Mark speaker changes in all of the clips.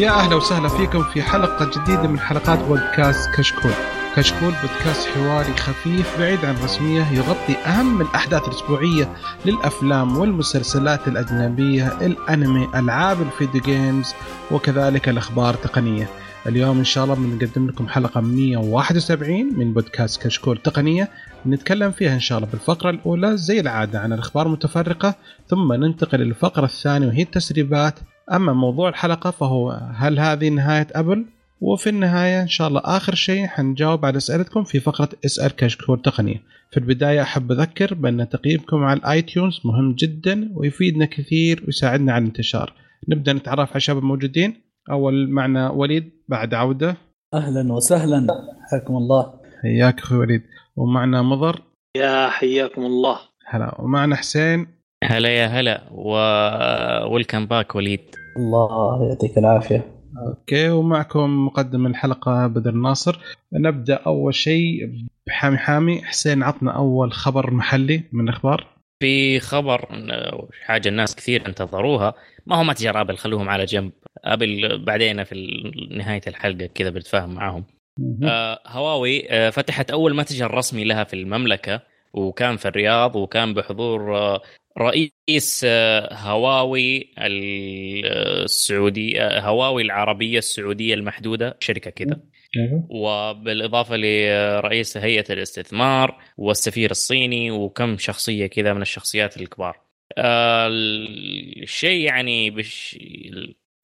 Speaker 1: يا أهلا وسهلا فيكم في حلقة جديدة من حلقات بودكاست كشكول. كشكول بودكاست حواري خفيف بعيد عن الرسميه يغطي أهم الأحداث الأسبوعية للأفلام والمسلسلات الأجنبية، الأنمي، ألعاب الفيديو جيمز وكذلك الأخبار التقنية. اليوم إن شاء الله بنقدم لكم حلقة 171 من بودكاست كشكول تقنية نتكلم فيها إن شاء الله بالفقرة الأولى زي العادة عن الأخبار المتفرقة ثم ننتقل للفقرة الثانية وهي التسريبات أما موضوع الحلقة فهو هل هذه نهاية أبل؟ وفي النهاية إن شاء الله آخر شيء حنجاوب على أسئلتكم في فقرة إسأل كشكول تقنية. في البداية أحب أذكر بأن تقييمكم على الـ iTunes مهم جدا ويفيدنا كثير ويساعدنا على الانتشار. نبدأ نتعرف على الشباب الموجودين أول معنا وليد بعد عودة.
Speaker 2: أهلا وسهلا. حياكم الله.
Speaker 1: حياك أخوي وليد. ومعنا مضر.
Speaker 3: يا حياكم الله.
Speaker 1: هلا. ومعنا حسين.
Speaker 4: هلا يا هلا. و welcome back وليد.
Speaker 2: الله يعطيك العافية.
Speaker 1: okay ومعكم مقدم الحلقة بدر ناصر. نبدأ أول شيء بحامي حامي. حسين عطنا أول خبر محلي من الأخبار.
Speaker 4: في خبر حاجة الناس كثير انتظروها. ما هو متجر آبل؟ خلوهم على جنب. آبل بعدين في نهاية الحلقة كذا بنتفاهم معاهم. آه هواوي آه فتحت أول متجر رسمي لها في المملكة وكان في الرياض وكان بحضور آه رئيس آه هواوي السعودي آه هواوي العربية السعودية المحدودة شركة كذا وبالإضافة لرئيس هيئة الاستثمار والسفير الصيني وكم شخصية كذا من الشخصيات الكبار. آه الشيء يعني بش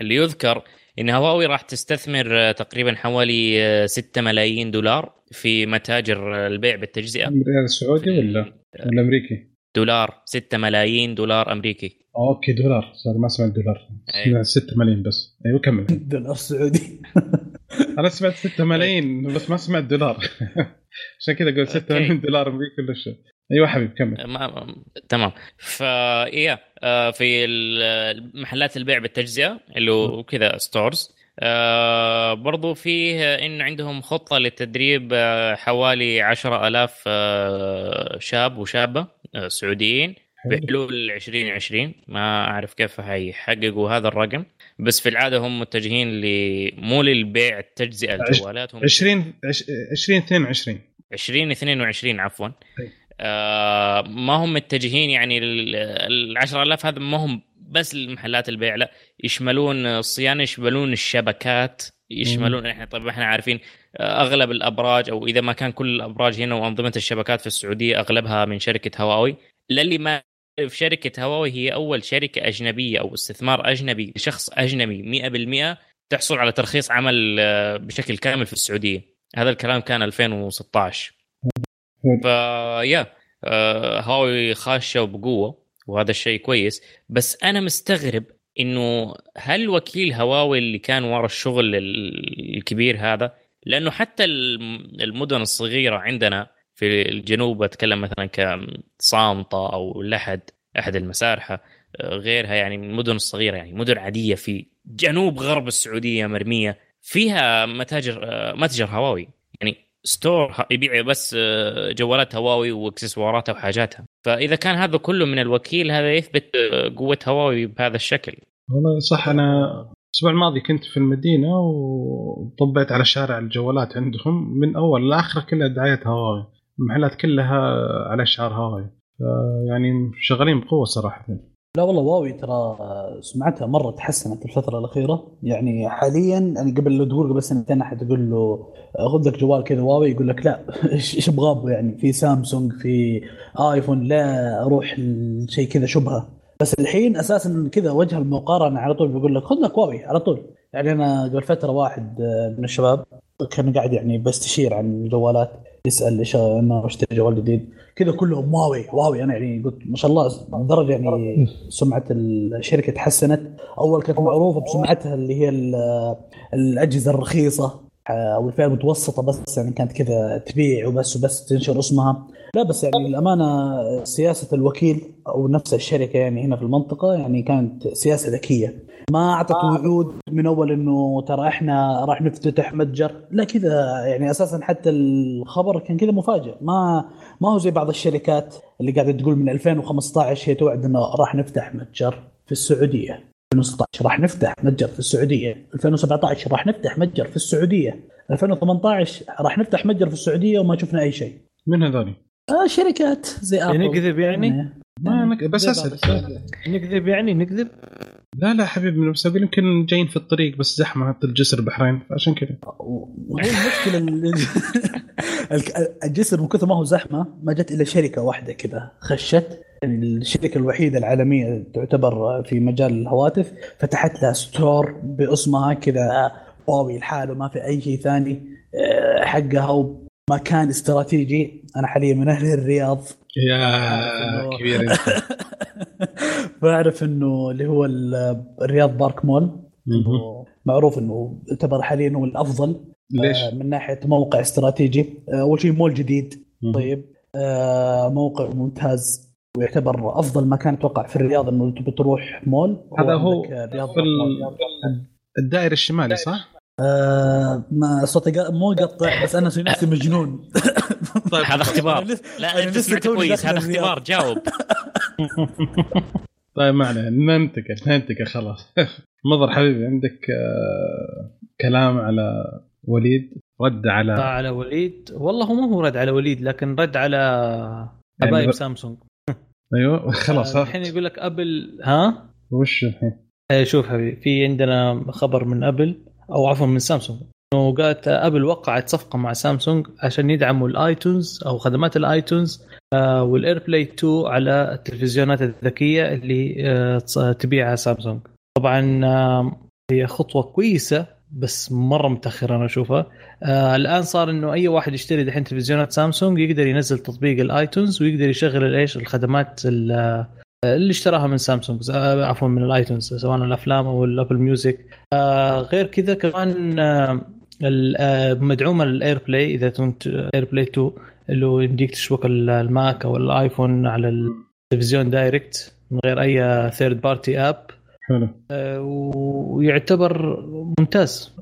Speaker 4: اللي يذكر إن هواوي راح تستثمر تقريبا حوالي 6 ملايين دولار في متاجر البيع بالتجزئة.
Speaker 1: الريال السعودي ولا ولا أمريكي؟
Speaker 4: دولار 6 ملايين دولار أمريكي.
Speaker 1: أوكي دولار. صار ما سمعت دولار. سمعت 6 ملايين بس. أيوه كمل
Speaker 2: دولار سعودي.
Speaker 1: أنا سمعت 6 ملايين بس ما سمعت دولار. عشان كذا قلت 6 ملايين دولار أمريكي ولا شيء أيوه حبيب كمل.
Speaker 4: ما... تمام. فا في محلات البيع بالتجزئة اللي هو كذا ستورز آه برضو فيه إن عندهم خطة لتدريب حوالي عشرة ألاف آه شاب وشابة. آه سعوديين بحلول 2020 ما أعرف كيف حيحققوا هذا الرقم بس في العادة هم متجهين ل مو للبيع التجزئة الجوالات هم
Speaker 1: 20 2022
Speaker 4: 2022 عفوا. آه ما هم متجهين يعني ال 10000 هذا ما هم بس المحلات البيع لا يشملون الصيانة يشملون الشبكات. يشملون إحنا. طيب إحنا عارفين أغلب الأبراج أو إذا ما كان كل الأبراج هنا وأنظمة الشبكات في السعودية أغلبها من شركة هواوي للي ما في شركة هواوي هي أول شركة أجنبية أو استثمار أجنبي لشخص أجنبي 100% تحصل على ترخيص عمل بشكل كامل في السعودية. هذا الكلام كان 2016 فيا هواوي خاشة وبقوة وهذا الشيء كويس. بس أنا مستغرب إنه هل وكيل هواوي اللي كان ورا الشغل الكبير هذا؟ لأنه حتى المدن الصغيرة عندنا في الجنوب أتكلم مثلا كصامطه أو لحد أحد المسارحة غيرها يعني من المدن الصغيرة يعني مدن عادية في جنوب غرب السعودية مرمية فيها متاجر متجر هواوي. ستور يبيع بس جوالات هواوي واكسسواراتها وحاجاتها. فإذا كان هذا كله من الوكيل هذا يثبت قوة هواوي بهذا الشكل.
Speaker 1: والله صح أنا الأسبوع الماضي كنت في المدينة وطبيت على شارع الجوالات عندهم. من أول لاخر كلها دعايات هواوي. المحلات كلها على شعار هواوي. يعني شغالين بقوة صراحة.
Speaker 2: لا والله واوي ترى سمعتها مرة تحسنت الفترة الأخيرة. يعني حاليا يعني قبل لو تقول قبل سنتين أحد يقول له خذ لك جوال كذا واوي. يقول لك لا إيش أبغى يعني في سامسونج في آيفون لا أروح لشيء كذا شبهة. بس الحين أساسا كذا وجه المقارنة على طول بيقول لك خذ لك واوي على طول. يعني أنا قبل فترة واحد من الشباب كان قاعد يعني بستشير عن الجوالات. يسأل إيش انه اشتري جوال جديد. كذا كلهم واوي واوي. أنا يعني قلت ما شاء الله لدرجة يعني سمعة الشركة تحسنت. أول كانت معروفة بسمعتها اللي هي الأجهزة الرخيصة أو الفئة المتوسطة بس يعني كانت كذا تبيع وبس وبس تنشر اسمها. لا بس يعني الأمانة سياسة الوكيل أو نفس الشركة يعني هنا في المنطقة يعني كانت سياسة ذكية. ما أعطت وعود من أول إنه ترى إحنا راح نفتتح متجر. لا كذا يعني أساسا حتى الخبر كان كذا مفاجئ. ما ما هو زي بعض الشركات اللي قاعدة تقول من 2015 هي توعد إنه راح نفتح متجر في السعودية. 2016 راح نفتح متجر في السعودية. 2017 راح نفتح متجر في السعودية. 2018 راح نفتح متجر في السعودية وما شفنا أي شيء.
Speaker 1: من هذول؟
Speaker 2: آه شركات زي ابل
Speaker 5: نكذب يعني؟
Speaker 1: ما نك... بس
Speaker 2: زي أسأل.
Speaker 5: نكذب يعني؟ نكذب؟
Speaker 1: لا لا حبيبي بس أقول يمكن جايين في الطريق بس زحمة حتى الجسر البحرين عشان كذا.
Speaker 2: وهو المشكلة الجسر من كثر ما هو زحمة ما جت إلا شركة واحدة كذا خشت. يعني الشركة الوحيدة العالمية تعتبر في مجال الهواتف فتحت لها ستور باسمها كذا هواوي لحاله ما في أي شيء ثاني آه، حقها ومكان استراتيجي. أنا حاليا من أهل الرياض.
Speaker 1: يا كبير
Speaker 2: فأعرف إنه اللي هو ال- الرياض بارك مول. معروف إنه يعتبر حاليا هو الأفضل.
Speaker 1: ليش؟
Speaker 2: آه، من ناحية موقع استراتيجي. آه، أول شيء مول جديد. طيب. آه، موقع ممتاز. ويعتبر أفضل مكان أتوقع في الرياض إنه تبي تروح مول.
Speaker 1: هذا هو في ال- الدائري الشمالي صح؟
Speaker 2: آه ما صوتي قا- مو يقطع بس أنا أسوي نفسي مجنون.
Speaker 1: طيب
Speaker 4: هذا اختبار. لا
Speaker 2: أنت
Speaker 4: سمعت كويس. هذا. اختبار جاوب.
Speaker 1: طيب ما علينا. ننتقل ننتقل خلاص. مضر حبيبي عندك آه، كلام على وليد؟ رد على
Speaker 5: على وليد. والله هو ما هو رد على وليد لكن رد على
Speaker 1: يعني
Speaker 5: حبايب
Speaker 1: ر-
Speaker 5: سامسونج.
Speaker 1: أيوه خلاص
Speaker 5: آه، الحين يقول لك أبل ها؟
Speaker 1: وش الحين؟
Speaker 5: آه، شوف حبيبي في عندنا خبر من أبل. أو عفوا من سامسونج. إنه قالت أبل وقعت صفقة مع سامسونج عشان يدعموا الـ iTunes أو خدمات الـ iTunes والـ AirPlay 2 على التلفزيونات الذكية اللي آه، تبيعها سامسونج. طبعا آه، هي خطوة كويسة بس مرة متأخرة أنا أشوفها. آه الآن صار إنه أي واحد يشتري دحين تلفزيونات سامسونج يقدر ينزل تطبيق الـ iTunes ويقدر يشغل الايش الخدمات ال- اللي اشتراها من سامسونج عفوا من الـ iTunes سواء الأفلام أو الـ Apple Music. آه غير كذا كمان آه آه، مدعومة للـ AirPlay إذا كنت AirPlay 2 اللي هو يمديك تشبك ال- الـ Mac أو الـ iPhone على التلفزيون direct من غير أي third party app
Speaker 1: حلو.
Speaker 5: ويعتبر ممتاز.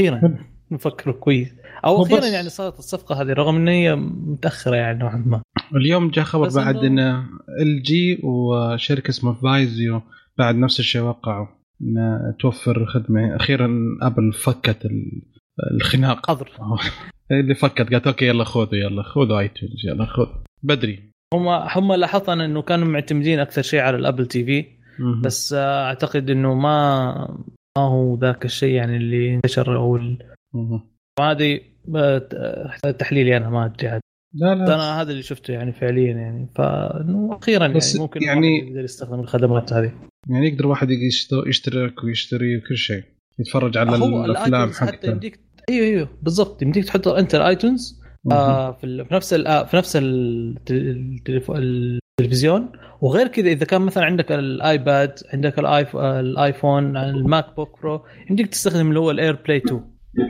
Speaker 5: أخيرا نفكر كويس. أو
Speaker 1: أخيرا
Speaker 5: يعني صارت الصفقة هذه رغم ان هي متأخرة يعني نوعا ما.
Speaker 1: اليوم جاء خبر بعد إن LG وشركة اسمها Vizio بعد نفس الشيء وقعوا إن توفر خدمة. أخيرا أبل فكت ال- الخناق.
Speaker 5: حظر
Speaker 1: اللي فكت قالت okay يلا خذوا يلا خذوا iTunes يلا خذ بدري.
Speaker 5: هم هم لاحظت أنا إنه كانوا معتمدين أكثر شيء على الـ Apple
Speaker 1: TV.
Speaker 5: بس أعتقد إنه ما ما هو ذاك الشيء يعني اللي انتشر
Speaker 1: أو.
Speaker 5: هذه آه، تحليلي أنا ما أدري
Speaker 1: لا لا.
Speaker 5: أنا هذا اللي شفته يعني فعليا يعني. فانه
Speaker 1: أخيرا
Speaker 5: يعني ممكن
Speaker 1: يعني-
Speaker 5: يعني يقدر يستخدم الخدمات هذه.
Speaker 1: يعني يقدر واحد يشت- يشترك ويشتري وكل شيء. يتفرج على
Speaker 5: الأفلام
Speaker 1: الـ
Speaker 5: iTunes حتى
Speaker 1: حقته
Speaker 5: يمديك أيوه أيوه بالضبط. يمديك تحط أنت الـ
Speaker 1: iTunes.
Speaker 5: آه في, نفس آه، في نفس التلفزيون. وغير كذا إذا كان مثلا عندك الـ iPad عندك آه، الـ iPhone الـ MacBook Pro يمديك تستخدم اللي هو الـ AirPlay 2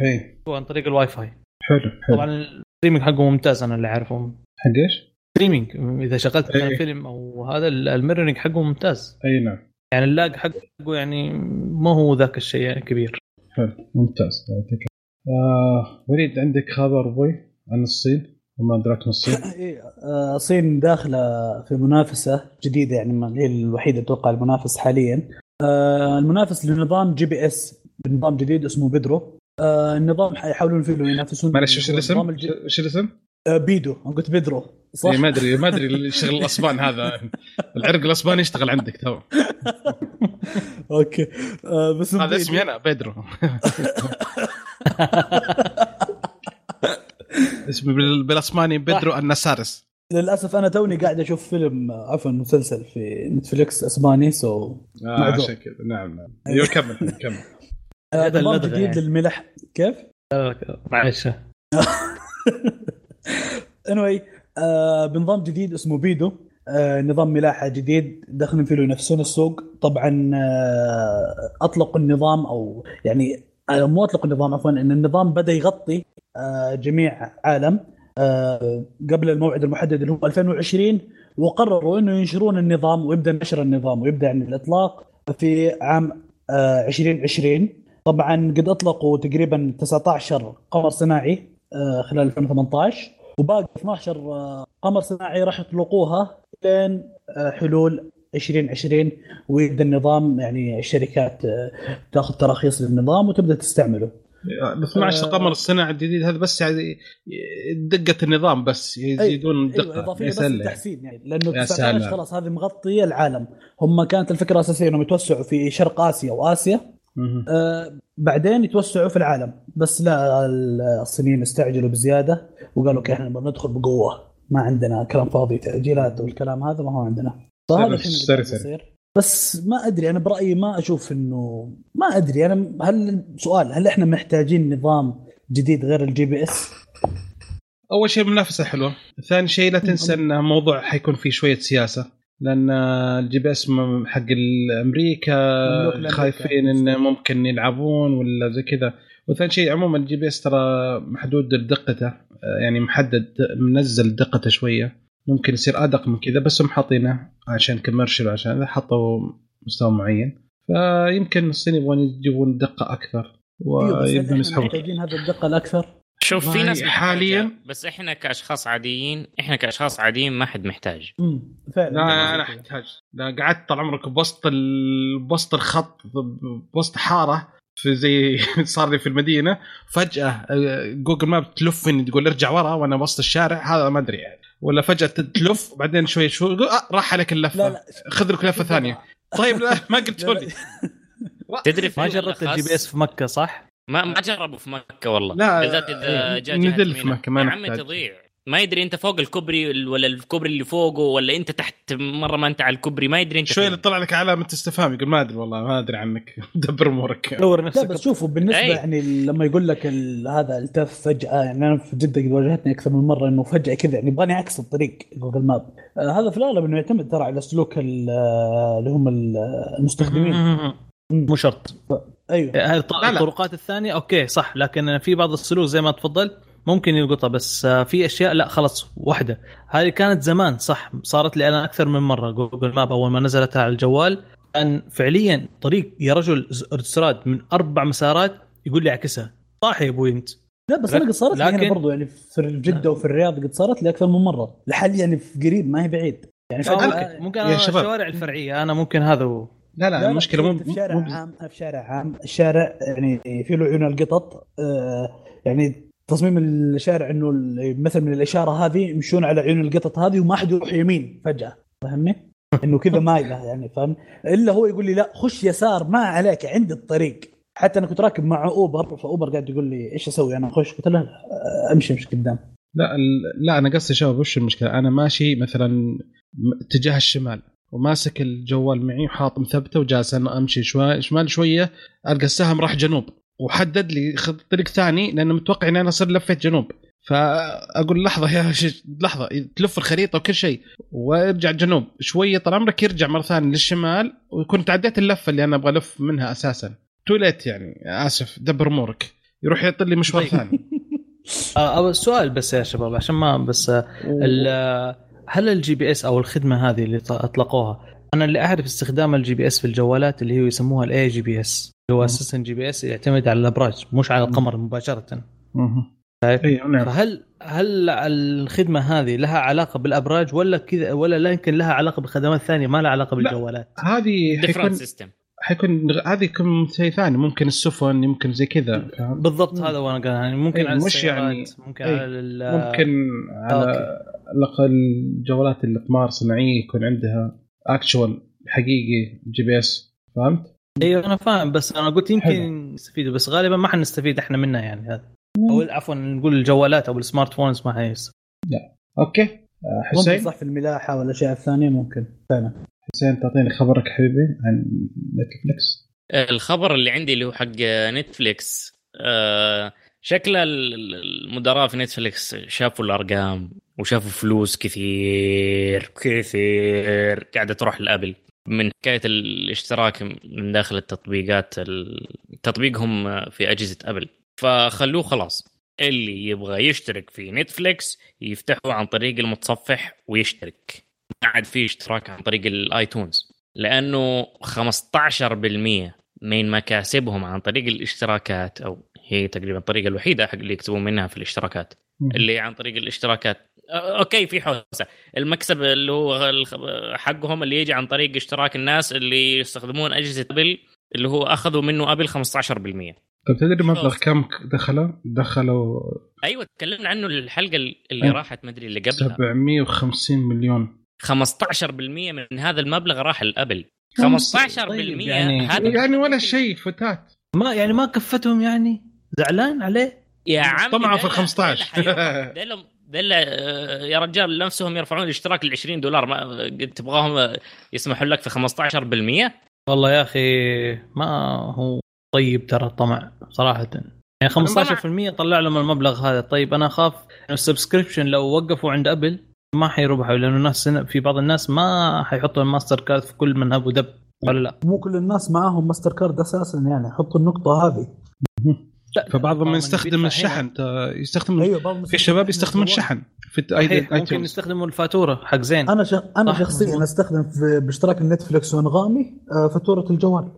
Speaker 1: اي
Speaker 5: هو عن طريق الواي فاي.
Speaker 1: حلو حلو.
Speaker 5: طبعا الـ streaming حقه ممتاز أنا اللي أعرفه.
Speaker 1: حق إيش؟
Speaker 5: streaming إذا شغلت
Speaker 1: إيه.
Speaker 5: فيلم أو هذا ال- mirroring حقه ممتاز.
Speaker 1: أي نعم.
Speaker 5: يعني الـ lag حقه يعني ما هو ذاك الشيء يعني كبير.
Speaker 1: حلو ممتاز. يعطيك آه وليد عندك خبر أبوي عن الصين؟ وما أدراك من الصين؟
Speaker 2: إيه، آه، الصين داخلة في منافسة جديدة يعني هي الوحيدة أتوقع المنافس حاليا. آه، المنافس لنظام GPS بنظام جديد اسمه بيدرو آه، النظام حيحاولون فيه ينافسون
Speaker 1: معلش وش الاسم؟ وش الاسم؟
Speaker 2: آه، بيدو أنا قلت بيدرو صح؟
Speaker 1: إيه ما أدري ما أدري الشغل الأسبان هذا العرق الأسباني يشتغل عندك تو
Speaker 2: okay آه، بس
Speaker 1: هذا. اسمي أنا بيدرو اسمي بال- بالأسباني بيدرو النسارس
Speaker 2: للأسف أنا توني قاعد أشوف فيلم آه، عفوا مسلسل في Netflix أسباني so
Speaker 1: آه
Speaker 2: معذور.
Speaker 1: عشان كذا نعم نعم كمل كمل
Speaker 2: آه،
Speaker 5: هذا
Speaker 2: نظام
Speaker 5: اللدغة
Speaker 2: جديد
Speaker 5: يعني.
Speaker 2: للملح. كيف؟
Speaker 5: معلش.
Speaker 2: Anyway آه بنظام جديد اسمه بيدو. آه نظام ملاحة جديد. داخلين فيه ينافسون السوق. طبعا آه أطلقوا النظام أو يعني آه مو أطلقوا النظام عفوا إن النظام بدأ يغطي آه جميع عالم. آه قبل الموعد المحدد اللي هو 2020 وقرروا إنه ينشرون النظام ويبدأ نشر النظام ويبدأ يعني الإطلاق في عام آه 2020 طبعا قد أطلقوا تقريبا 19 قمر صناعي آه خلال 2018 وباقي 12 آه، قمر صناعي راح يطلقوها لين آه، حلول 2020 ويبدأ النظام يعني الشركات تأخذ تراخيص للنظام وتبدأ تستعمله
Speaker 1: ب 12
Speaker 2: آه.
Speaker 1: قمر الصناعه الجديد هذا بس يعني دقة النظام بس يزيدون
Speaker 2: أيوه
Speaker 1: دقة
Speaker 2: إضافية
Speaker 1: يا
Speaker 2: بس. التحسين يعني لأنه
Speaker 1: يا
Speaker 2: 19
Speaker 1: سلام.
Speaker 2: خلاص هذه مغطية العالم هم كانت الفكرة الأساسية إنهم يتوسعوا في شرق آسيا
Speaker 1: وآسيا.
Speaker 2: آه بعدين يتوسعوا في العالم. بس لا الصينيين استعجلوا بزيادة وقالوا okay إحنا ندخل بقوة. ما عندنا كلام فاضي تأجيلات والكلام هذا ما هو عندنا. فهذا. يصير. بس ما أدري أنا برأيي ما أشوف إنه ما أدري. أنا هل سؤال هل إحنا محتاجين نظام جديد غير الـ GPS؟
Speaker 1: أول شيء المنافسه حلوة. ثاني شيء لا تنسى إن موضوع حيكون فيه شوية سياسة. لأن الـ GPS حق
Speaker 2: أمريكا.
Speaker 1: خايفين انه ممكن يلعبون ولا زي كذا وثاني شيء عموما الـ GPS ترى محدود دقته يعني محدد منزل دقته شوية ممكن يصير أدق من كذا بس هم حاطينه عشان commercial عشان حطوا مستوى معين فيمكن الصين يبغون يجيبون
Speaker 2: دقة أكثر
Speaker 1: ويبغون
Speaker 2: إحنا
Speaker 1: يسحبون
Speaker 2: محتاجين هذا الدقة الأكثر؟
Speaker 4: شوف في ناس
Speaker 1: حالياً-
Speaker 4: محتاجة، بس إحنا كأشخاص عاديين إحنا كأشخاص عاديين ما حد محتاج.
Speaker 2: امم فعلا.
Speaker 1: لا أنا أحتاج. لا قعدت طال عمرك بوسط ال... بوسط الخط بوسط حارة في زي صار لي في المدينة فجأة آه، جوجل ماب تلفني تقول ارجع ورا وأنا وسط الشارع هذا ما أدري يعني. ولا فجأة تلف بعدين شوي شوي يقول، آه راح عليك اللفة.
Speaker 2: لا لا
Speaker 1: خذ لك لفة ثانية. طيب لا ما قلت. لي.
Speaker 4: تدري
Speaker 5: ما جربت الـ GPS في مكة صح؟
Speaker 4: ما ما جربوا في مكة والله.
Speaker 1: لا،
Speaker 4: بالذات إذا
Speaker 1: إيه،
Speaker 4: جاء
Speaker 1: ندل
Speaker 4: جهة
Speaker 1: في. مكة، ما
Speaker 4: يا عمي. تضيع. ما يدري أنت فوق الكوبري ال- ولا الكوبري اللي فوقه ولا أنت تحت مرة ما أنت على الكوبري ما يدري أنت
Speaker 1: شوي طلع لك علامة استفهام يقول ما أدري والله ما أدري عنك. دبر أمورك.
Speaker 5: دور
Speaker 2: لا
Speaker 5: نفسك.
Speaker 2: بس شوفوا بالنسبة
Speaker 4: أي.
Speaker 2: يعني لما يقول لك هذا التف فجأة يعني أنا في جدة قد واجهتني أكثر من مرة إنه فجأة كذا يعني يبغاني اعكس الطريق Google Map. آه هذا في الاغلب إنه يعتمد ترى على سلوك ال- آه، اللي هم ال- المستخدمين.
Speaker 5: مو شرط.
Speaker 2: أيوه.
Speaker 5: هاي
Speaker 1: لا.
Speaker 5: الطرقات الثانية okay صح. لكن في بعض السلوك زي ما تفضل ممكن يلقطها بس آه، في أشياء لا خلاص واحدة. هذه كانت زمان صح. صارت لي أنا أكثر من مرة. Google Map أول ما نزلتها على الجوال كان فعليا طريق يا رجل أوتوستراد من أربع مسارات يقول لي اعكسها. صح يا أبوي أنت.
Speaker 2: لا بس أنا قد صارت لي هنا
Speaker 5: لكن-
Speaker 2: برضو يعني في جده وفي الرياض قد صارت لي أكثر من مرة. لحد يعني في قريب ما هي بعيد. يعني فعلا
Speaker 5: ممكن ممكن
Speaker 1: شباب.
Speaker 5: الشوارع الفرعية. أنا ممكن هذا هو.
Speaker 1: لا لا,
Speaker 2: لا
Speaker 1: المشكلة مو
Speaker 2: في شارع عام في شارع عام. الشارع يعني في له عيون القطط. آه يعني تصميم الشارع إنه ال- مثل من الإشارة هذه يمشون على عيون القطط هذه وما حد يروح يمين فجأة فاهمني؟ إنه كذا مايله يعني فاهم؟ إلا هو يقول لي لا خش يسار ما عليك عند الطريق. حتى أنا كنت راكب مع أوبر فأوبر قاعد يقول لي إيش أسوي أنا؟ اخش قلت له أمشي أمشي قدام.
Speaker 1: لا ال- لا أنا قصدي شباب وش المشكلة؟ أنا ماشي مثلا اتجاه الشمال. وماسك الجوال معي وحاط مثبته وجالس أنا أمشي شوي شمال شوية ألقى السهم راح جنوب وحدد لي خط طريق ثاني لأنه متوقع إني أنا صرت لفيت جنوب. فأقول لحظة يا. لحظة تلف الخريطة وكل شيء وارجع جنوب. شوية طال عمرك يرجع مرة ثانية للشمال ويكون تعديت اللفة اللي أنا أبغى ألف منها أساسا. توليت يعني آسف دبر أمورك. يروح يعطي لي مشوار
Speaker 5: طيب.
Speaker 1: ثاني.
Speaker 5: آه، السؤال بس يا شباب عشان ما بس آه، هل ال GPS أو الخدمة هذه اللي أطلقوها أنا اللي أعرف استخدام ال GPS في الجوالات اللي هو يسموها ال A-GPS اللي هو أساسا GPS يعتمد على الأبراج مش على القمر
Speaker 1: مباشرة.
Speaker 5: شايف؟
Speaker 1: أيوه نعم
Speaker 5: فهل هل الخدمة هذه لها علاقة بالأبراج ولا كذا ولا لا يمكن لها علاقة بالخدمات الثانية ما لها علاقة
Speaker 1: لا.
Speaker 5: بالجوالات
Speaker 1: هذه
Speaker 4: different
Speaker 1: حيكون
Speaker 4: system
Speaker 1: حيكون هذه يكون شيء ثاني ممكن السفن يمكن زي كذا؟
Speaker 5: بالضبط هذا وأنا قال يعني ممكن
Speaker 1: إيه،
Speaker 5: على
Speaker 1: مش
Speaker 5: السيارات
Speaker 1: يعني-
Speaker 5: ممكن
Speaker 1: إيه،
Speaker 5: على ال-
Speaker 1: ممكن على الجوالات الاقمار صناعية يكون عندها actual حقيقي GPS فهمت؟
Speaker 5: أيوه أنا فاهم بس أنا قلت يمكن. يستفيدوا بس غالبا ما حنستفيد إحنا منها يعني هذا. أو عفوا نقول الجوالات أو ال smartphones ما حيس.
Speaker 1: okay. آه،
Speaker 2: ممكن
Speaker 1: حسين؟
Speaker 2: صح في الملاحة والأشياء الثانية ممكن. فعلا.
Speaker 1: حسين تعطيني خبرك حبيبي عن Netflix
Speaker 4: الخبر اللي عندي اللي هو حق Netflix آه، شكل ال- المدراء في Netflix شافوا الأرقام. وشافوا فلوس كثير كثير قاعدة تروح ل Apple. من حكاية الاشتراك من داخل التطبيقات ال- تطبيقهم في أجهزة Apple. فخلوه خلاص. اللي يبغى يشترك في Netflix يفتحه عن طريق المتصفح ويشترك. ما عاد في اشتراك عن طريق ال iTunes. لأنه 15% من مكاسبهم عن طريق الاشتراكات أو هي تقريبا الطريقة الوحيدة حق اللي يكسبون منها في الاشتراكات. اللي عن طريق الاشتراكات okay في حوسة. المكسب اللي هو الخ- حقهم اللي يجي عن طريق اشتراك الناس اللي يستخدمون أجهزة Apple اللي هو أخذوا منه Apple 15%
Speaker 1: طيب تدري مبلغ. كم دخلوا؟ دخلوا
Speaker 4: أيوه تكلمنا عنه الحلقة اللي
Speaker 1: أي.
Speaker 4: راحت مدري اللي قبلها.
Speaker 1: 750 مليون.
Speaker 4: 15% من هذا المبلغ راح الابل 15%
Speaker 5: طيب، يعني-
Speaker 4: هذا
Speaker 1: يعني ولا شيء فتات
Speaker 5: ما يعني ما كفتهم يعني؟ زعلان عليه؟
Speaker 4: يا عمي
Speaker 1: طمعوا في ال 15.
Speaker 4: دلة دلة آه، يا رجال نفسهم يرفعون الاشتراك ل 20 دولار. ما تبغاهم يسمحوا لك في 15%
Speaker 5: والله يا أخي ما هو طيب ترى الطمع صراحة. يعني 15% طلع لهم المبلغ هذا. طيب أنا أخاف ال subscription لو وقفوا عند Apple ما حيربحوا لأنه الناس في بعض الناس ما حيحطوا الماستر كارد في كل من هب ودب ولا لا؟
Speaker 2: مو كل الناس معاهم ماستر كارد أساسا يعني حطوا النقطة هذه.
Speaker 1: فبعضهم يستخدم الشحن يستخدم
Speaker 2: أيوه بعض
Speaker 1: في شباب يستخدمون الشحن في
Speaker 5: ممكن يستخدموا الفاتورة حق زين.
Speaker 2: أنا ش...
Speaker 5: أنا
Speaker 2: شخصيا. أستخدم في... باشتراك ال Netflix وأنغامي آه، فاتورة الجوال.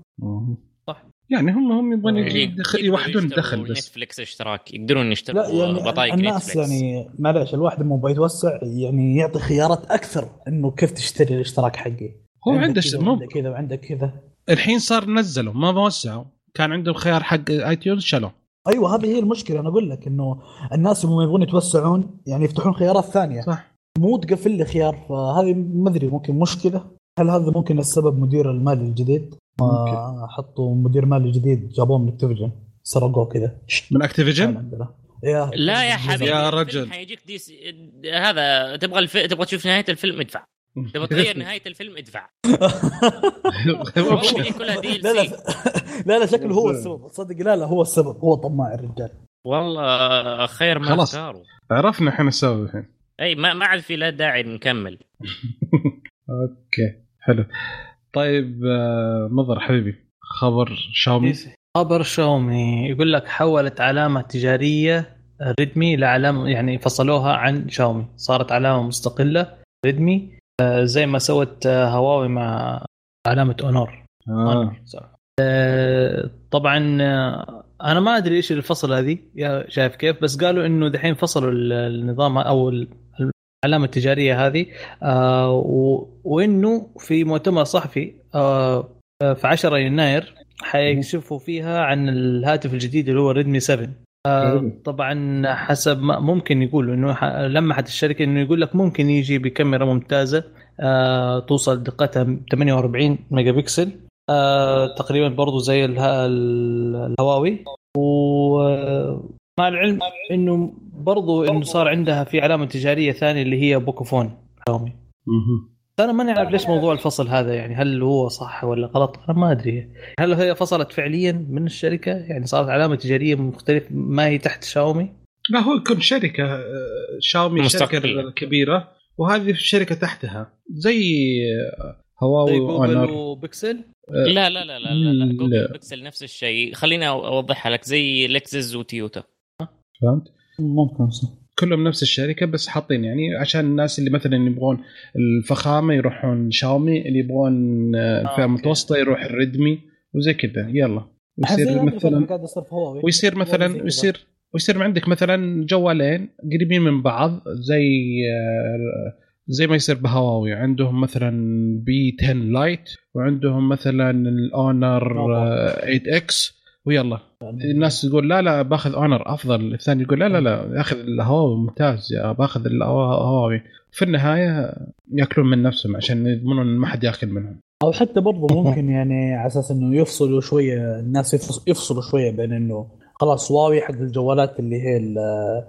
Speaker 5: صح.
Speaker 1: يعني هم هم يبغون يدخل- يوحدون الدخل بس.
Speaker 4: Netflix اشتراك يقدرون يشتروا
Speaker 2: يعني
Speaker 4: بطايق
Speaker 2: الناس
Speaker 4: Netflix
Speaker 2: يعني معلش الواحد لما يتوسع يعني يعطي خيارات أكثر إنه كيف تشتري الاشتراك حقي.
Speaker 1: هو عنده مو
Speaker 2: وعندك كذا وعندك كذا.
Speaker 1: الحين صار نزلوا ما وسعوا كان عندهم خيار حق iTunes شالوه.
Speaker 2: أيوه هذه هي المشكلة. أنا أقول لك إنه الناس لما يبغون يتوسعون يعني يفتحون خيارات ثانية.
Speaker 1: صح.
Speaker 2: مو تقفل لي خيار. فهذه ما أدري ممكن مشكلة. هل هذا ممكن السبب مدير المالي الجديد؟ ما حطوا مدير مالي جديد جابوه من Activision سرقوه كذا.
Speaker 1: من
Speaker 2: Activision؟ yeah.
Speaker 4: لا يا حبيبي
Speaker 1: يا رجل.
Speaker 4: حيجيك ديس هذا تبغى الف... تبغى تشوف نهاية الفيلم ادفع. تبغى تغير نهاية الفيلم؟ ادفع. كلها
Speaker 2: لا لا لا لا شكله هو السبب. صدق لا لا هو السبب. هو طماع الرجال.
Speaker 4: والله خير ما
Speaker 1: خلاص.
Speaker 4: اختاروا.
Speaker 1: عرفنا إحنا نسوي الحين.
Speaker 4: أي ما ما عاد في لا داعي نكمل.
Speaker 1: okay حلو. طيب آه، مضر حبيبي. خبر شاومي.
Speaker 5: خبر شاومي. يقول لك حولت علامة تجارية Redmi لعلامه يعني فصلوها عن شاومي. صارت علامة مستقلة Redmi. آه، زي ما سوت آه، هواوي مع علامة Honor
Speaker 1: آه.
Speaker 5: آه، طبعا آه، أنا ما أدري إيش الفصل هذه يا شايف كيف بس قالوا إنه دحين فصلوا ال- النظام أو ال- العلامة التجارية هذه آه، وإنه في مؤتمر صحفي آه، آه، في 10 يناير حيكشفوا فيها عن الهاتف الجديد اللي هو ريدمي 7 آه، طبعا حسب ما ممكن يقولوا إنه لمحت الشركة إنه يقول لك ممكن يجي بكاميرا ممتازة آه، توصل دقتها 48 ميجا بكسل آه، تقريبا برضو زي الهواوي. ومع العلم إنه برضو إنه صار عندها في علامة تجارية ثانية اللي هي Pocophone Xiaomi
Speaker 1: مهم.
Speaker 5: أنا ما نعرف ليش موضوع الفصل هذا يعني هل هو صح ولا غلط أنا ما أدري هل هي فصلت فعليا من الشركة يعني صارت علامة تجارية مختلفة ما هي تحت شاومي
Speaker 1: لا هو يكون شركة آه، شاومي. شركة كبيرة وهذه شركة تحتها زي آه، هواوي
Speaker 5: زي جوجل
Speaker 1: و Honor
Speaker 5: وبيكسل
Speaker 4: لا لا لا لا لا, لا.
Speaker 1: لا.
Speaker 4: Google Pixel نفس الشيء خليني أوضحها لك زي Lexus و Toyota
Speaker 1: فهمت؟
Speaker 2: ممكن صح
Speaker 1: كلهم نفس الشركة بس حاطين يعني عشان الناس اللي مثلا يبغون الفخامة يروحون شاومي اللي يبغون آه، الفئة
Speaker 5: okay.
Speaker 1: المتوسطة يروح ال Redmi وزي كذا. يلا.
Speaker 2: حزين
Speaker 1: يصير
Speaker 2: هذا الفرق
Speaker 1: مثلا ويصير مثلا. ويصير ويصير عندك مثلا جوالين قريبين من بعض زي آه، زي ما يصير بهواوي. عندهم مثلا P 10 Lite وعندهم مثلا ال Honor 8 X ويلا. الناس تقول لا لا باخذ Honor أفضل. الثاني يقول لا لا لا أخذ الهواوي ممتاز يا باخذ الهواوي في النهاية يأكلون من نفسهم عشان يضمنون إن ما حد يأكل منهم.
Speaker 2: أو حتى برضه ممكن يعني على أساس إنه يفصلوا شوية الناس يفص- يفصلوا شوية بين إنه خلاص هواوي حق الجوالات اللي هي ال-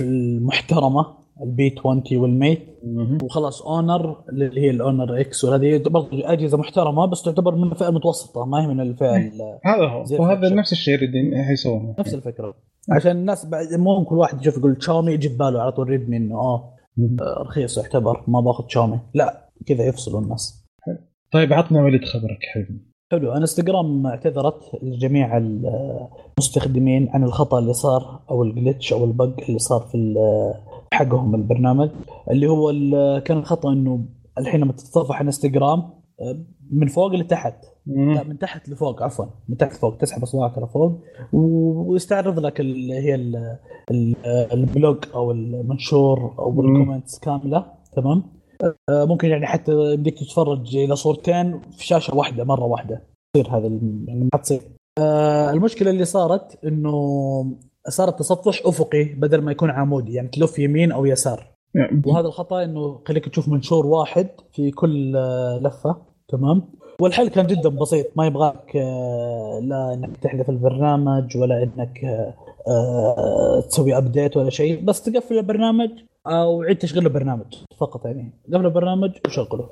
Speaker 2: المحترمة. ال P 20 وال Mate. وخلاص Honor اللي هي ال Honor X وهذه برضه أجهزة محترمة بس تعتبر من الفئة المتوسطة ما هي من الفئة ال-
Speaker 1: هذا هو. وهذا. نفس الشيء اللي حيسوونه
Speaker 2: نفس الفكرة. عشان الناس بعد مو كل واحد يشوف يقول شاومي يجي في باله على طول ريدمي انه آه. آه، رخيص يعتبر ما باخذ شاومي لا كذا يفصلوا الناس.
Speaker 1: طيب عطنا وليد خبرك حبيبي
Speaker 2: حلو. انستغرام اعتذرت لجميع المستخدمين عن الخطأ اللي صار أو الجلتش أو البق اللي صار في حقهم البرنامج اللي هو كان الخطا إنه الحين لما تتصفح انستغرام من فوق لتحت لا. من تحت لفوق عفوا من تحت لفوق تسحب أصبعك لفوق ويستعرض لك اللي هي ال- ال- ال blog أو المنشور أو.
Speaker 1: ال
Speaker 2: comments كاملة تمام آه، ممكن يعني حتى يمديك تتفرج إلى صورتين في شاشة واحدة مرة واحدة تصير هذا يعني ما تصير آه، المشكلة اللي صارت إنه صار التصفح أفقي بدل ما يكون عمودي يعني تلف يمين أو يسار.
Speaker 1: يعني
Speaker 2: وهذا الخطأ إنه خليك تشوف منشور واحد في كل آه، لفة تمام؟ والحل كان جدا بسيط ما يبغاك آه، لا إنك تحذف البرنامج ولا إنك آه، تسوي update ولا شيء بس تقفل البرنامج أو عيد تشغيل البرنامج فقط يعني. قفل البرنامج وشغله.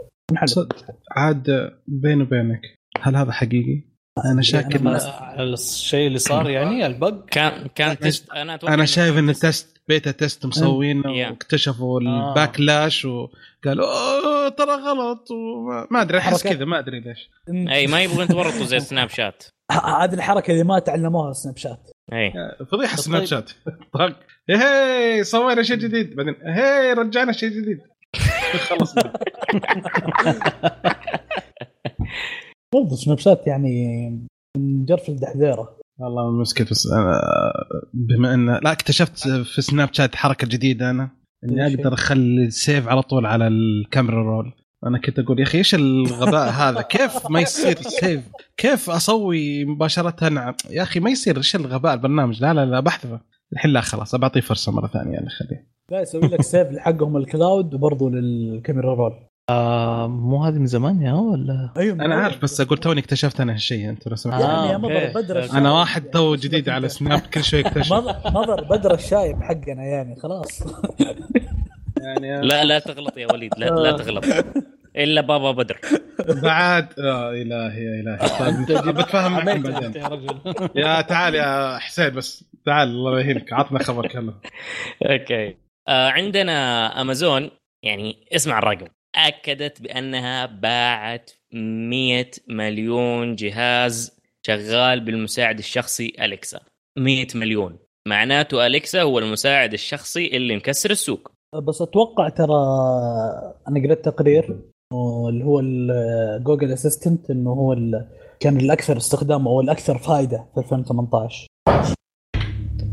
Speaker 1: عاد بيني وبينك هل هذا حقيقي؟
Speaker 2: أنا
Speaker 1: شاكك
Speaker 2: ما-
Speaker 5: الشيء اللي صار يعني ال
Speaker 4: bug. كان كان test أنا
Speaker 1: أتوقع
Speaker 4: أنا
Speaker 1: شايف
Speaker 4: إن
Speaker 1: test.
Speaker 4: ال
Speaker 1: test beta test مسوينه
Speaker 4: Yeah.
Speaker 1: واكتشفوا
Speaker 5: آه.
Speaker 1: ال backlash وقالوا أوه ترى غلط. وما ما أدري
Speaker 2: أحس.
Speaker 1: كذا ما أدري ليش.
Speaker 4: اي ما يبغون يتورطوا زي سناب شات
Speaker 2: هذه الحركة اللي ما تعلموها سناب شات
Speaker 4: اي
Speaker 5: فضيحة
Speaker 1: سناب
Speaker 5: طيب.
Speaker 1: شات طق. هي سوينا شيء جديد. بعدين هي رجعنا شيء جديد. خلصنا.
Speaker 2: برضه سناب شات يعني من جرف لدحديرة.
Speaker 1: والله مسكت بس أنا بما إن لا اكتشفت في سناب شات حركة جديدة أنا
Speaker 2: إني؟ أقدر
Speaker 1: أخلي ال save على طول على ال camera roll. أنا كنت أقول يا أخي إيش الغباء هذا؟ كيف ما يصير save كيف أسوي مباشرة؟ ع- يا أخي ما يصير. إيش الغباء البرنامج؟ لا لا لا بحذفه. الحين لا خلاص بعطيه فرصة مرة ثانية يعني خليه.
Speaker 2: لا يسوي لك save لحقهم ال cloud وبرضه لل camera roll.
Speaker 5: آه مو هذه من زمان يا ولا؟
Speaker 2: أيوه
Speaker 1: أنا عارف بس أقول توني اكتشفت أنا هالشيء انت لو سمحت
Speaker 5: آه،
Speaker 2: يعني يا مضر
Speaker 5: okay.
Speaker 2: بدر الشايب.
Speaker 1: أنا واحد تو
Speaker 2: يعني
Speaker 1: جديد على. سناب كل شوي اكتشف.
Speaker 2: مضر مضر بدر الشايب حقنا يعني خلاص.
Speaker 1: يعني
Speaker 4: لا لا تغلط يا وليد لا لا تغلط. إلا بابا بدر.
Speaker 1: بعد آه إلهي يا إلهي. طيب بتفاهم معكم بعدين.
Speaker 5: يا رجل.
Speaker 1: يا تعال يا حسين بس تعال الله يهينك. عطنا خبر كله
Speaker 4: أوكي. آه عندنا امازون يعني اسمع الرقم. اكدت بأنها باعت 100 مليون جهاز شغال بالمساعد الشخصي أليكسا. 100 مليون. معناته أليكسا هو المساعد الشخصي اللي مكسر السوق.
Speaker 2: بس أتوقع ترى أنا قريت تقرير اللي هو Google Assistant إنه هو كان الأكثر استخدام أو الأكثر فائده في 2018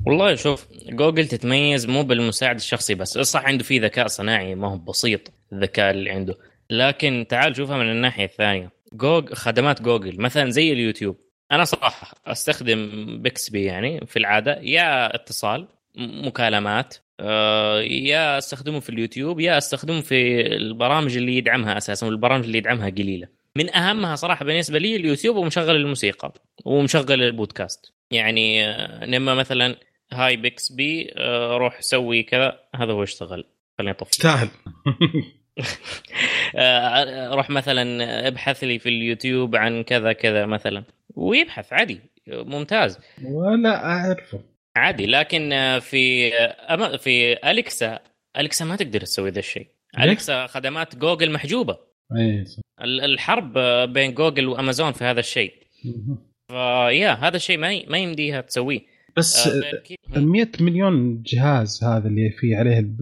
Speaker 4: والله شوف جوجل تتميز مو بالمساعد الشخصي بس صح عنده فيه ذكاء صناعي ما هو بسيط الذكاء اللي عنده. لكن تعال شوفها من الناحية الثانية. جوج خدمات جوجل مثلا زي اليوتيوب. أنا صراحة أستخدم Bixby يعني في العادة يا اتصال مكالمات آه، يا أستخدمه في اليوتيوب يا أستخدمه في البرامج اللي يدعمها أساسا والبرامج اللي يدعمها قليلة. من أهمها صراحة بالنسبة لي اليوتيوب ومشغل الموسيقى ومشغل البودكاست. يعني آه، لما مثلا Hi Bixby آه، روح سوي كذا. هذا هو اشتغل. خليني أطفي.
Speaker 1: تستاهل
Speaker 4: آه، روح مثلا ابحث لي في اليوتيوب عن كذا كذا مثلا. ويبحث عادي. ممتاز.
Speaker 1: ولا أعرفه.
Speaker 4: عادي. لكن في آه، في أليكسا أليكسا ما تقدر تسوي ذا الشيء؟ أليكسا خدمات جوجل
Speaker 1: محجوبة.
Speaker 4: ال- الحرب بين جوجل وأمازون في هذا الشيء. فيا هذا الشيء ما ما يمديها تسويه.
Speaker 1: بس
Speaker 4: آه، غير كذا-
Speaker 1: ال 100 مليون جهاز هذا اللي فيه عليه ال-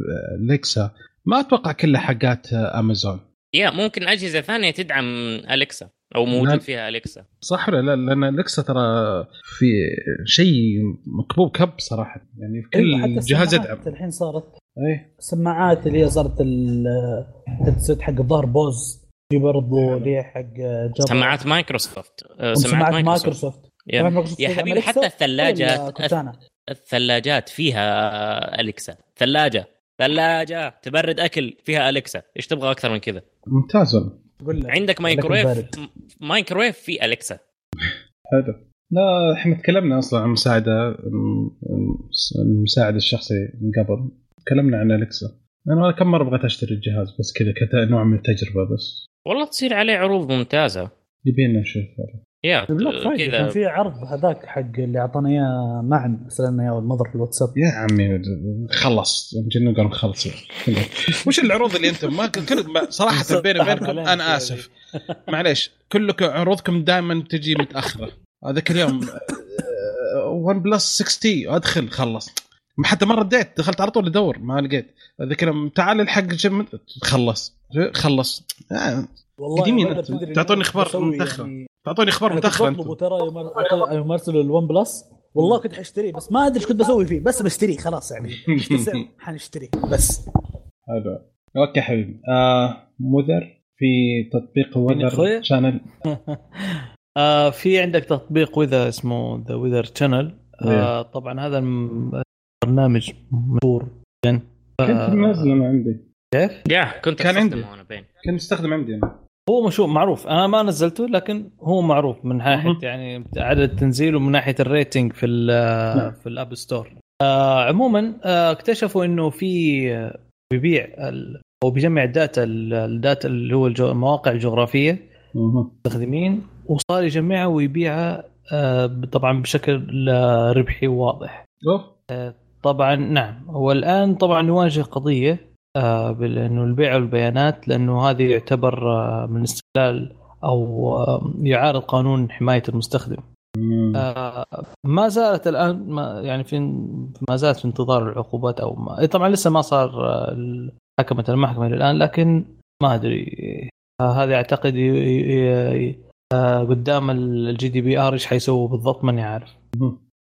Speaker 1: الكسا ما أتوقع كلها حقات امازون
Speaker 4: يا ممكن أجهزة ثانية تدعم اليكسا أو
Speaker 1: نعم.
Speaker 4: موجود فيها اليكسا
Speaker 1: صح ولا لا؟ لأن الكسا ترى في شيء مكبوب كب صراحة. يعني في كل جهاز
Speaker 2: السماعات
Speaker 1: يدعم
Speaker 2: الحين صارت.
Speaker 1: اي
Speaker 2: السماعات اللي هي صارت ال- ال headset حق الظهر Bose في برضو اللي هي حق
Speaker 4: سماعات مايكروسوفت. آه،
Speaker 2: سماعات
Speaker 4: مايكروسوفت. يا, يا حبيبي حتى الثلاجات؟ الثلاجات فيها أليكسا. ثلاجة. ثلاجة. تبرد أكل فيها أليكسا. إيش تبغى أكثر من كذا؟
Speaker 1: ممتاز. والله
Speaker 2: قول لك
Speaker 4: عندك مايكرويف. مايكرويف في أليكسا.
Speaker 1: حلو. لا إحنا تكلمنا أصلا عن مساعدة المساعد الشخصي من قبل. تكلمنا عن الكسا أنا كم مرة بغيت أشتري الجهاز بس كذا كنوع من التجربة بس.
Speaker 4: والله تصير عليه عروض ممتازة.
Speaker 1: يبينا نشوف.
Speaker 4: يا
Speaker 2: Black Friday كان
Speaker 4: كذا.
Speaker 2: في عرض هذاك حق اللي اعطانا إياه معا ارسلنا إياه مضر في الواتساب.
Speaker 1: يا عمي خلص. يمكن نقول نخلص. وش العروض اللي أنتم ما كل ما- صراحة بيني وبينكم أنا آسف. معليش كلكم عروضكم دائما تجي متأخرة. هذاك اليوم OnePlus 6T أدخل خلص. حتى ما رديت دخلت على طول ادور ما لقيت لما تعال الحق جم... خلص خلص آه،
Speaker 2: والله
Speaker 1: قديمين أنتم.
Speaker 2: تدري
Speaker 1: تعطوني متأخرة.
Speaker 2: يعني
Speaker 1: تعطوني
Speaker 2: إخبار
Speaker 1: متاخره أنتم
Speaker 2: ترى يوم ارسله ال OnePlus والله كنت حاشتريه بس ما أدري إيش كنت بسوي فيه بس بشتريه خلاص يعني؟ حنشتريه بس
Speaker 1: حلو okay حبيبي آه مضر في تطبيق؟ Weather Channel
Speaker 5: آه في عندك تطبيق وذا اسمه The Weather
Speaker 1: Channel.
Speaker 5: آه طبعا هذا برنامج مشهور جدا
Speaker 1: كنت منزله ما عندي
Speaker 5: كيف؟
Speaker 4: يا كنت
Speaker 1: كان عندي.
Speaker 4: بين
Speaker 1: كنت مستخدم عندي أنا
Speaker 5: هو مشهور معروف أنا ما نزلته لكن هو معروف من
Speaker 1: ناحية.
Speaker 5: يعني عدد تنزيل ومن ناحية ال rating في ال-
Speaker 1: نعم.
Speaker 5: في ال App Store آه عموما آه اكتشفوا إنه في آه، بيبيع ال- أو بيجمع ال data ال- ال data اللي هو الجو- المواقع
Speaker 1: الجغرافية.
Speaker 5: المستخدمين وصار يجمعها ويبيعها آه، طبعا بشكل آه، ربحي واضح
Speaker 1: اوف
Speaker 5: طبعا نعم. هو الآن طبعا يواجه قضية آه، بانه يبيع البيانات لأنه هذه يعتبر آه، من استغلال أو آه، يعارض قانون حماية المستخدم. آه، ما زالت الآن ما يعني في ما زالت في انتظار العقوبات أو ما طبعا لسه ما صار حكمت المحكمة إلى الآن لكن ما أدري. هذا أعتقد قدام ال GDPR إيش حيسووا بالضبط ماني عارف.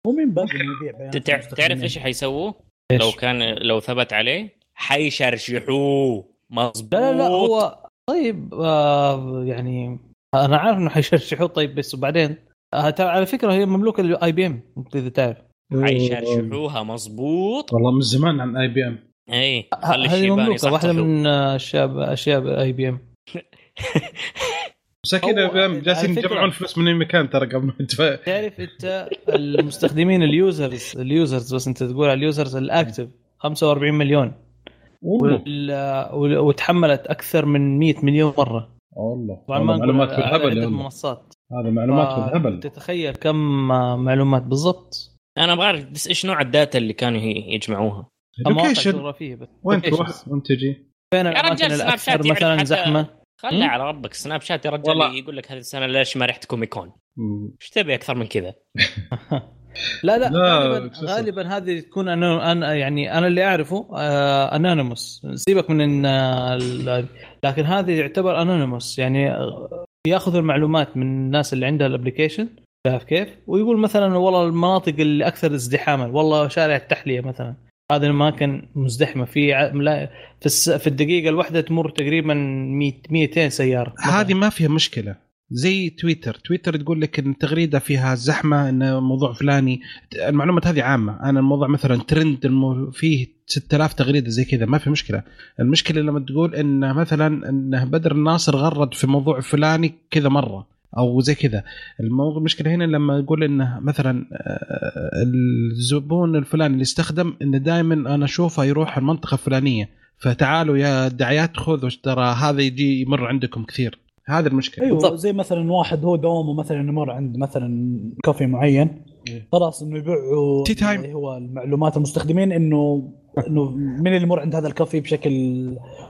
Speaker 2: مو من باب انه يبيع بيانات.
Speaker 4: تعرف إيش حيسووه؟
Speaker 5: إيش؟
Speaker 4: لو كان لو ثبت عليه حيشرشحوه. مظبوط
Speaker 5: لا لا هو طيب آه يعني أنا عارف إنه حيشرشحوه طيب بس وبعدين آه ترى على فكرة هي مملوكة لل IBM إذا تعرف.
Speaker 4: حيشرشحوها مظبوط.
Speaker 1: والله من زمان عن IBM
Speaker 4: اي خلي
Speaker 5: هذه
Speaker 4: الشيبان
Speaker 5: مملوكة
Speaker 4: واحدة
Speaker 5: من آه، أشياء
Speaker 1: أشياء IBM هم جالسين يجمعون فلوس من أي مكان ترى قبل ما
Speaker 5: تعرف أنت المستخدمين اليوزرز اليوزرز بس أنت تقول على ال users ال active 45 مليون. وال- وال- وتحملت أكثر من 100 مليون مرة.
Speaker 1: والله.
Speaker 5: طبعا
Speaker 1: والله
Speaker 5: ما نقول
Speaker 1: معلومات بالهبل.
Speaker 5: المنصات.
Speaker 1: هذا معلومات
Speaker 5: ف-
Speaker 1: بالهبل
Speaker 5: تتخيل كم آه، معلومات بالضبط؟
Speaker 4: أنا أبغى أعرف بس إيش نوع ال data اللي كانوا يجمعوها؟
Speaker 1: location
Speaker 5: جغرافية بس.
Speaker 1: وين. تروح؟ وين تجي؟
Speaker 5: فين
Speaker 4: يا
Speaker 5: الاماكن
Speaker 4: رجال Snap الأكثر
Speaker 5: مثلا زحمة؟
Speaker 4: خلى؟ على ربك Snapchat يا رجال. يقول لك هذه السنة ليش ما رحت Comic
Speaker 1: Con.
Speaker 4: إيش تبي أكثر من كذا
Speaker 5: لا لا,
Speaker 1: لا،
Speaker 5: غالبا؟ غالبا هذه تكون أنا أنا يعني أنا اللي أعرفه anonymous سيبك من إن آه، لكن هذه يعتبر anonymous يعني آه، ياخذ المعلومات من الناس اللي عندها ال application شايف كيف؟ ويقول مثلا والله المناطق اللي أكثر ازدحاما والله شارع التحلية مثلا هذه الاماكن مزدحمة. في في الدقيقة الواحدة تمر تقريبا 100 200 سيارة.
Speaker 1: هذه ما فيها مشكلة. زي تويتر. تويتر تقول لك إن التغريده فيها زحمة إن موضوع فلاني. المعلومات هذه عامة. أنا الموضوع مثلا ترند. فيه 6000 تغريدة زي كذا. ما في مشكلة. المشكلة لما تقول إن مثلا ان بدر الناصر غرد في موضوع فلاني كذا مرة. أو زي كذا الموضوع المشكلة هنا لما يقول انه مثلا آه، الزبون الفلاني اللي استخدم إنه دائما أنا أشوفه يروح المنطقة الفلانية فتعالوا يا الدعايات خذوا ترى هذا يجي يمر عندكم كثير هذا المشكلة
Speaker 2: أيوه
Speaker 5: بالضبط.
Speaker 2: زي مثلا واحد هو دوامه مثلا يمر عند مثلا كافي معين
Speaker 1: إيه.
Speaker 2: خلاص إنه يبيعوا
Speaker 1: time.
Speaker 2: اللي هو المعلومات المستخدمين إنه إنه من اللي يمر عند هذا الكافي بشكل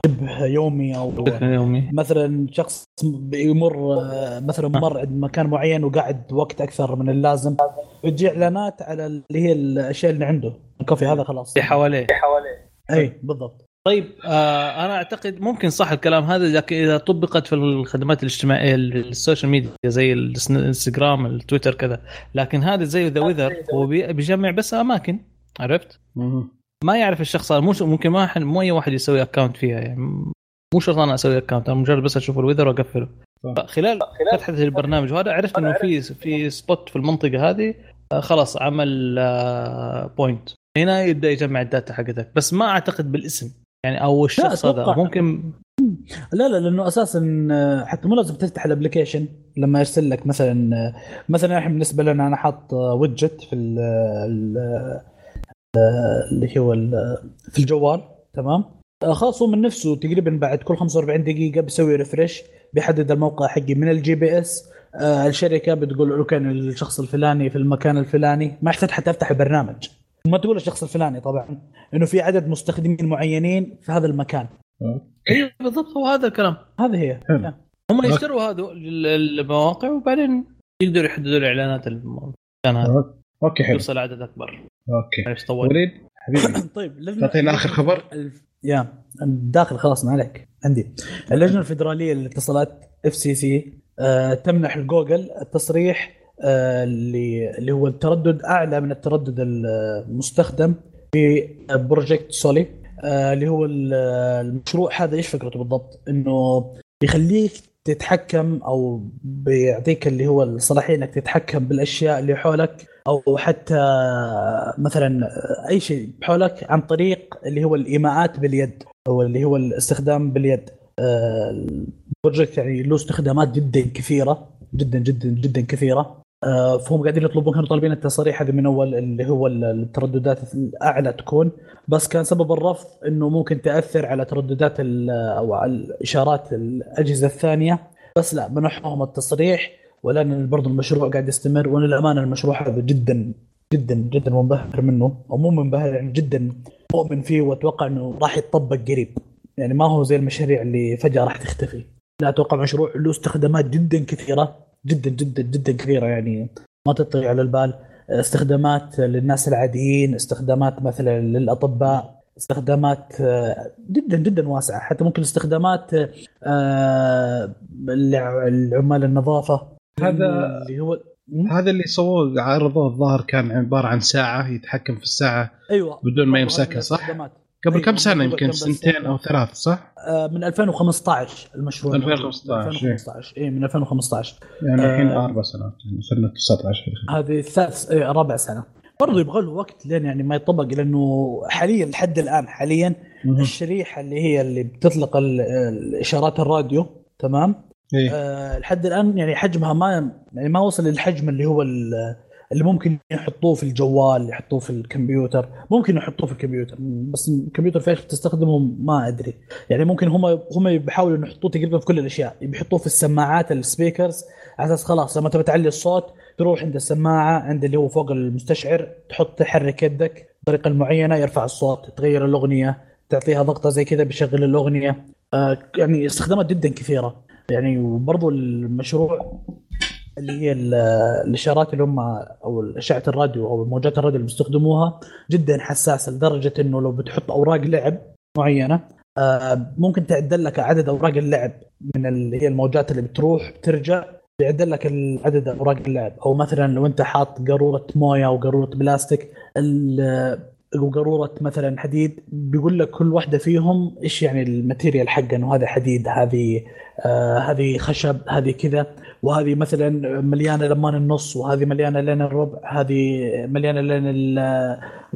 Speaker 2: شبه يومي
Speaker 5: أو يومي.
Speaker 2: مثلا شخص يمر آه، مثلا مر عند مكان معين وقاعد وقت أكثر من اللازم وتجي إعلانات على اللي هي الأشياء اللي عنده. الكافي هذا خلاص.
Speaker 5: اللي حواليه.
Speaker 2: إي بالضبط.
Speaker 5: طيب آه أنا أعتقد ممكن صح الكلام هذا لكن إذا طبقت في الخدمات الاجتماعية ال social media زي الإنستغرام التويتر كذا لكن هذا زي The Weather هو بي- بيجمع بس أماكن عرفت؟
Speaker 1: مهم.
Speaker 5: ما يعرف الشخص هذا. مو ممكن ما ح- مو أي واحد يسوي account فيها يعني. مو شرط أنا أسوي account أنا مجرد بس أشوف ال weather
Speaker 1: وأقفله.
Speaker 5: خلال فتحة البرنامج وهذا عرفت إنه في في spot في المنطقة هذه آه، خلاص عمل آه، point هنا يبدأ يجمع ال data حقتك. بس ما أعتقد بالاسم. يعني أو الشخص هذا. ممكن
Speaker 2: لا لا لأنه أساسا آه، حتى مو لازم تفتح ال application لما يرسل لك مثلا آه، مثلا الحين بالنسبة لنا أنا حاط widget في آه، اللي هو ال- في الجوال تمام؟ آه، خلاص هو من نفسه تقريبا بعد كل 45 دقيقة بيسوي refresh بيحدد الموقع حقي من ال GPS آه، الشركة بتقول له كان الشخص الفلاني في المكان الفلاني. ما يحتاج حتى أفتح البرنامج. ما تقول الشخص الفلاني طبعا إنه في عدد مستخدمين معينين في هذا المكان.
Speaker 5: أيوه بالضبط هو هذا الكلام.
Speaker 2: هذه هي.
Speaker 1: حلو.
Speaker 5: هم يشتروا هذا المواقع وبعدين يقدروا يحددوا الإعلانات المكان هذا
Speaker 1: okay حلو.
Speaker 5: يوصل عدد أكبر.
Speaker 1: أوكي.
Speaker 5: معلش طول
Speaker 1: وليد حبيبي.
Speaker 2: طيب
Speaker 1: تعطينا آخر خبر؟
Speaker 2: يا داخل خلاص ما عليك. عندي. اللجنة الفدراليه للاتصالات FCC تمنح الجوجل التصريح آه، اللي اللي هو التردد أعلى من التردد المستخدم في Project Soli آه، اللي هو ال- المشروع هذا إيش فكرته بالضبط؟ إنه يخليك تتحكم أو بيعطيك اللي هو الصلاحية إنك تتحكم بالأشياء اللي حولك أو حتى مثلا أي شيء حولك عن طريق اللي هو الإيماءات باليد أو اللي هو الاستخدام باليد. آه، البروجكت يعني له استخدامات جدا كثيرة جدا جدا جدا كثيرة. آه، فهم قاعدين يطلبون كانوا طالبين التصاريح هذه من أول اللي هو الترددات الأعلى تكون. بس كان سبب الرفض إنه ممكن تأثر على ترددات أو على الإشارات الأجهزة الثانية. بس لا منحهم التصريح. ولأن برضو المشروع قاعد يستمر وأنا للأمانة المشروع هذا جدا جدا جدا منبهر منه أو مو منبهر يعني جدا مؤمن فيه وأتوقع إنه راح يتطبق قريب. يعني ما هو زي المشاريع اللي فجأة راح تختفي. لا أتوقع مشروع له استخدامات جدا كثيرة جدا جدا جدا كثيره يعني. ما تطغي على البال. استخدامات للناس العاديين استخدامات مثلا للأطباء استخدامات آه، جدا جدا واسعة. حتى ممكن استخدامات آه، لع- العمال النظافة.
Speaker 1: هذا-
Speaker 2: اللي هو
Speaker 1: هذا اللي سووه عرضوه الظاهر كان عبارة عن ساعة يتحكم في الساعة
Speaker 2: أيوه
Speaker 1: بدون ما يمسكها،
Speaker 2: هذه
Speaker 1: صح؟ قبل
Speaker 2: أيوة،
Speaker 1: كم سنة
Speaker 2: قبل-
Speaker 1: يمكن سنتين. أو ثلاث صح؟
Speaker 2: آه، من 2015 المشروع
Speaker 1: 2015 إيه.
Speaker 2: 2015 اي من 2015
Speaker 1: يعني الحين
Speaker 2: آه.
Speaker 1: أربع سنوات يعني صرنا 19
Speaker 2: هذه ثالث إيه، رابع سنة برضو يبغى له وقت لين يعني ما يطبق لأنه حاليا لحد الآن حاليا. الشريحة اللي هي اللي بتطلق ال- الاشارات الراديو تمام
Speaker 1: إيه.
Speaker 2: آه لحد الآن يعني حجمها ما يعني ما وصل للحجم اللي هو ال- اللي ممكن يحطوه في الجوال يحطوه في الكمبيوتر. ممكن يحطوه في الكمبيوتر بس الكمبيوتر في إيش تستخدمه ما أدري. يعني ممكن هم هم بيحاولوا إنه يحطوه تقريبا في كل الأشياء. بيحطوه في السماعات السبيكرز على أساس خلاص لما تبي تعلي الصوت تروح عند السماعة عند اللي هو فوق المستشعر تحط تحرك يدك بطريقة معينة يرفع الصوت تغير الأغنية تعطيها ضغطة زي كذا بيشغل الأغنية. آه يعني استخدامات جدا كثيرة. يعني وبرضو المشروع اللي هي ال- الإشارات اللي هم أو اشعه الراديو أو موجات الراديو اللي بيستخدموها جدا حساسة لدرجة إنه لو بتحط أوراق لعب معينة آه، ممكن تعدل لك عدد أوراق اللعب من اللي هي الموجات اللي بتروح بترجع بيعدل لك عدد أوراق اللعب. أو مثلا لو أنت حاط قارورة موية أو قارورة بلاستيك وقاروره مثلا حديد بيقول لك كل واحدة فيهم إيش يعني ال material حقه إنه هذا حديد هذه آه هذه خشب هذه كذا وهذه مثلا مليانة لين النص وهذه مليانة لين الربع هذه مليانة لين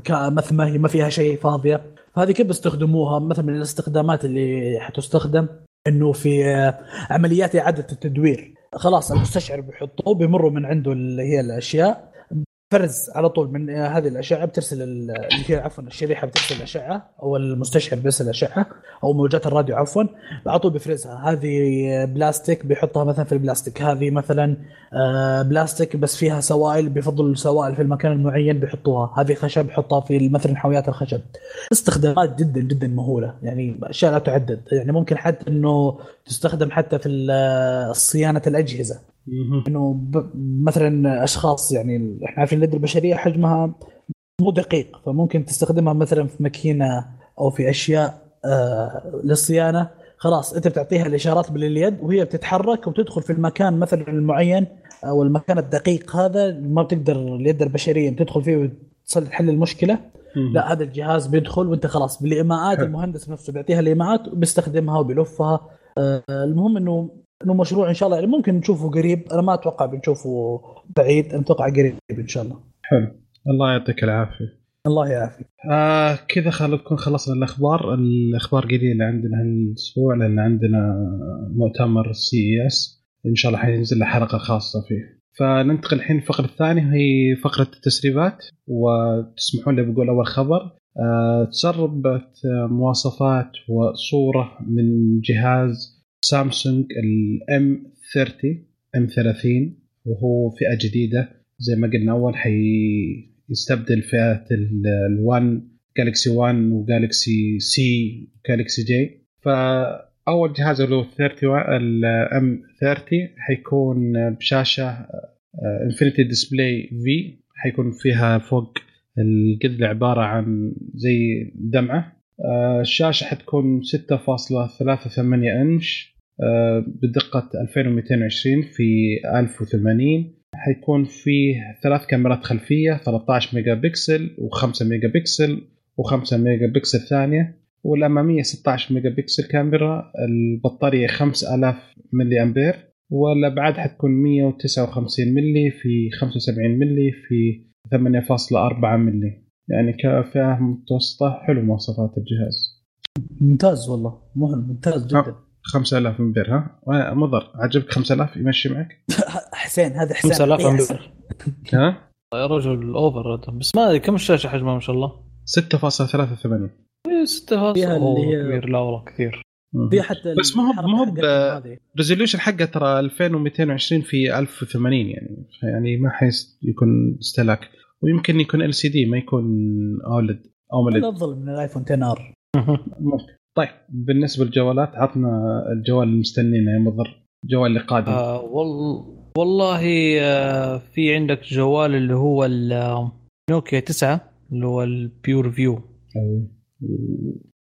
Speaker 2: مثل ما هي ما فيها شيء فاضية. فهذه كيف بيستخدموها؟ مثلا من الاستخدامات اللي حتستخدم إنه في آه، عمليات إعادة التدوير. خلاص المستشعر بيحطوه بيمروا من عنده اللي هي الأشياء فرز على طول من هذه الأشعة بترسل عفوا الشريحة بترسل اشعه أو المستشعر بيرسل أشعة أو موجات الراديو عفوا على طول بيفرزها هذه بلاستيك بيحطها مثلا في البلاستيك. هذه مثلا آه، بلاستيك بس فيها سوائل بيفضلوا السوائل في المكان المعين بيحطوها. هذه خشب بيحطها في مثلا حاويات الخشب. استخدامات جدا جدا مهولة. يعني أشياء لا تعدد. يعني ممكن حتى إنه تستخدم حتى في
Speaker 1: صيانة
Speaker 2: الأجهزة. إنه مثلا أشخاص يعني إحنا عارفين اليد البشرية حجمها مو دقيق فممكن تستخدمها مثلا في ماكينة أو في أشياء آه للصيانة خلاص أنت بتعطيها الإشارات باليد وهي بتتحرك وتدخل في المكان مثلا المعين أو المكان الدقيق هذا ما بتقدر اليد البشرية بتدخل فيه تحل
Speaker 1: المشكلة.
Speaker 2: لا هذا الجهاز بيدخل وأنت خلاص
Speaker 1: بالإيماءات.
Speaker 2: المهندس نفسه بيعطيها الإيماءات وبيستخدمها وبيلفها آه، المهم إنه إنه مشروع إن شاء الله. يعني ممكن نشوفه قريب. أنا ما أتوقع بنشوفه بعيد. أتوقع قريب إن شاء الله.
Speaker 1: حلو. الله يعطيك العافية.
Speaker 2: الله يعافيك.
Speaker 1: آه كذا خل نكون خلصنا الأخبار. الأخبار قليلة عندنا هالأسبوع لأن عندنا مؤتمر CES إن شاء الله حينزل له حلقة خاصة فيه. فننتقل الحين الفقره الثانية. وهي فقرة التسريبات. وتسمحون لي بقول أول خبر. آه تسربت مواصفات وصورة من جهاز سامسونج ال M30 M30 وهو فئة جديدة. زي ما قلنا أول حيستبدل فئه ال1 جالكسي 1 وجالكسي سي وجالكسي جي فأول جهاز اللي هو 30 ال M30 حيكون بشاشة Infinity display V حيكون فيها فوق القذله عباره عن زي دمعة. الشاشة حتكون 6.38 إنش آه، بدقة 2220 في 1080 حيكون فيه ثلاث كاميرات خلفية 13 ميجا بكسل و5 ميجا بكسل و5 ميجا بكسل ثانية. والأمامية 16 ميجا بكسل كاميرا البطارية 5000 ملي أمبير. والأبعاد حتكون 159 ملي في 75 ملي في 8.4 ملي. يعني كفئه متوسطة حلو مواصفات الجهاز.
Speaker 2: ممتاز والله مهم ممتاز جدا.
Speaker 1: 5000 أمبير ها؟ مضر عجبك 5000 يمشي معك؟
Speaker 2: حسين هذا حسين.
Speaker 5: 5000
Speaker 2: إيه،
Speaker 5: أمبير.
Speaker 1: ها؟
Speaker 5: يا رجل أوفر هذا. بس ما أدري كم الشاشة حجمها ما شاء الله؟
Speaker 1: 6.83
Speaker 5: إيه، ستة
Speaker 2: فيها
Speaker 5: أوه،
Speaker 2: اللي هي-
Speaker 5: كبير لا والله كثير.
Speaker 2: في حتى
Speaker 1: بس ما هو- ما هو. ريزوليوشن حقه ترى 2220 في 1080 يعني. يعني ما حيس يكون استهلاك. ويمكن يكون LCD ما يكون OLED أو
Speaker 2: هذا
Speaker 1: AMOLED
Speaker 2: أفضل من الآيفون 10 R
Speaker 1: ممكن. طيب بالنسبة للجوالات عطنا الجوال اللي مستنينا يا مضر. الجوال اللي قادم
Speaker 5: آه وال... والله آه في عندك جوال اللي هو نوكيا 9 اللي هو ال
Speaker 1: PureView.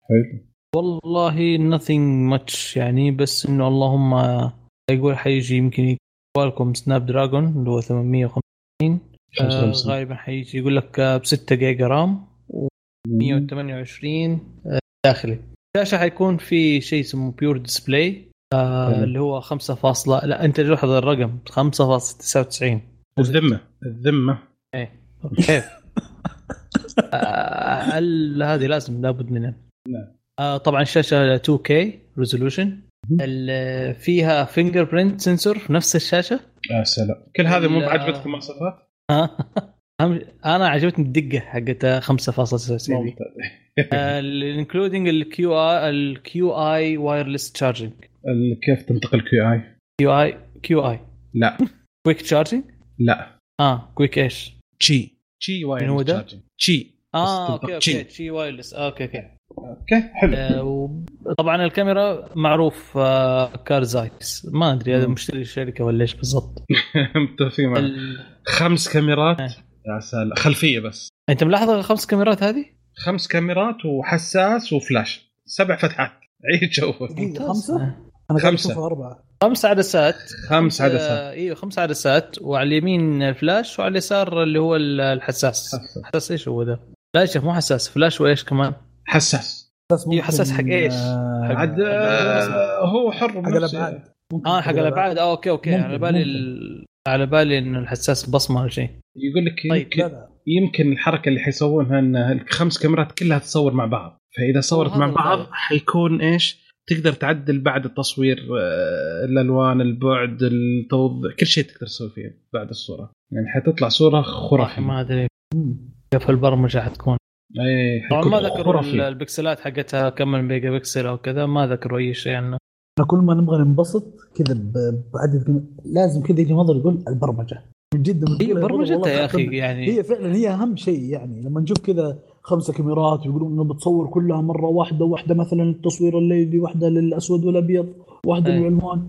Speaker 1: حلو.
Speaker 5: والله nothing much يعني بس إنه اللهم يقول حيجي يمكن Qualcomm Snapdragon اللي هو 850 آه
Speaker 1: 55.
Speaker 5: غالبا حيجي يقول لك ب 6 جيجا RAM و128 آه، داخلي الشاشه حيكون في شيء اسمه Pure Display آه. اللي هو 5 فاصلة لا أنت لاحظ الرقم 5.99
Speaker 1: الذمة الذمة
Speaker 5: كيف؟ آه، ال- هذه لازم لابد منها
Speaker 1: نعم.
Speaker 5: آه طبعا الشاشه 2K resolution فيها fingerprint sensor في نفس الشاشة
Speaker 1: يا سلام كل هذا مو
Speaker 5: لا.
Speaker 1: بعجبتك المواصفات؟
Speaker 5: أنا عجبتني الدقة حقت 5.99 دي
Speaker 1: ممتاز
Speaker 5: including ال Qi
Speaker 1: ال Qi wireless charging كيف
Speaker 5: تنطق Qi؟ Qi Qi
Speaker 1: لا.
Speaker 5: quick charging
Speaker 1: لا.
Speaker 5: آه كويك
Speaker 1: إيش؟ Qi
Speaker 5: Qi
Speaker 1: wireless؟
Speaker 5: charging
Speaker 1: Qi
Speaker 5: آه
Speaker 1: okay
Speaker 5: okay Qi. wireless okay okay.
Speaker 1: okay حلو
Speaker 5: آه، طبعا الكاميرا معروف آه، Carl Zeiss ما أدري هذا. مشتري الشركة ولا إيش بالضبط
Speaker 1: متفقين.
Speaker 5: ال...
Speaker 1: خمس كاميرات
Speaker 5: إيه.
Speaker 1: يا سلام خلفية بس
Speaker 5: أنت ملاحظ الخمس كاميرات هذه؟
Speaker 1: خمس كاميرات وحساس وفلاش سبع فتحات عيد جوك
Speaker 2: دقيقة خمسة؟
Speaker 5: آه.
Speaker 1: أنا.
Speaker 2: اشوفها أربعة
Speaker 5: خمس عدسات
Speaker 1: خمس عدسات
Speaker 5: آه، أيوه خمس عدسات وعلى اليمين الفلاش وعلى اليسار اللي هو ال- الحساس
Speaker 1: حساس.
Speaker 5: حساس إيش هو ده؟ لا يا شيخ مو حساس فلاش وإيش كمان؟
Speaker 1: حساس.
Speaker 5: حساس حق إيش؟
Speaker 2: آه،
Speaker 5: حق-
Speaker 1: عاد آه، هو حر
Speaker 2: حق. الأبعاد. ممكن
Speaker 5: آه حق الأبعاد. آه okay okay.
Speaker 2: ممكن،
Speaker 5: على بالي. ال... على بالي انه الحساس بصمه ولا شيء.
Speaker 1: يقول لك
Speaker 5: طيب،
Speaker 1: يمكن
Speaker 2: لا
Speaker 1: يمكن الحركة اللي حيسوونها إن الخمس كاميرات كلها تصور مع بعض. فإذا صورت مع. بعض حيكون إيش؟ تقدر تعدل بعد التصوير آه، الألوان البعد التوضيح كل شيء تقدر تسوي فيه بعد الصورة. يعني حتطلع
Speaker 5: صورة
Speaker 1: خرافية.
Speaker 5: ما
Speaker 2: أدري.
Speaker 5: كيف البرمجة حتكون
Speaker 1: اي
Speaker 5: طبعا ما ذكروا البكسلات حقتها كم ميجا بكسل أو كذا ما ذكروا أي شيء عنه.
Speaker 2: إحنا كل ما نبغى ننبسط كذا ب- بعدد كم- لازم كذا يجي نظر يقول البرمجة. من جد
Speaker 5: هي برمجتها يا
Speaker 2: أخي
Speaker 5: يعني
Speaker 2: هي فعلا هي أهم شيء يعني. لما نشوف كذا خمسة كاميرات ويقولون إنه بتصور كلها مرة واحدة واحدة مثلا التصوير الليلي واحدة للأسود والأبيض واحدة
Speaker 5: أي.
Speaker 2: للألوان.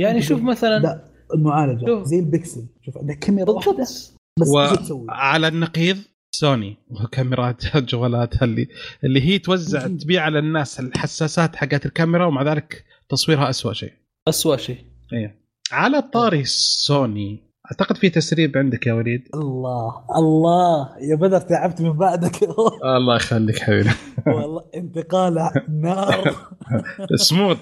Speaker 5: يعني شوف مثلا
Speaker 2: لا المعالجة
Speaker 5: شوف.
Speaker 2: زي البكسل. شوف عندك كاميرا
Speaker 5: واحدة
Speaker 2: بس
Speaker 1: و-
Speaker 2: إيش تسوي؟
Speaker 1: على النقيض سوني وكاميرات جوالاتها اللي اللي هي توزع. تبيع على الناس الحساسات حقت الكاميرا ومع ذلك تصويرها أسوأ شيء.
Speaker 5: اسوء شيء.
Speaker 1: إيه. على طاري سوني أعتقد في تسريب عندك يا وليد.
Speaker 2: الله الله. يا بدر تعبت من بعدك.
Speaker 1: الله يخليك حبيبي.
Speaker 2: والله انتقال نار.
Speaker 1: سموث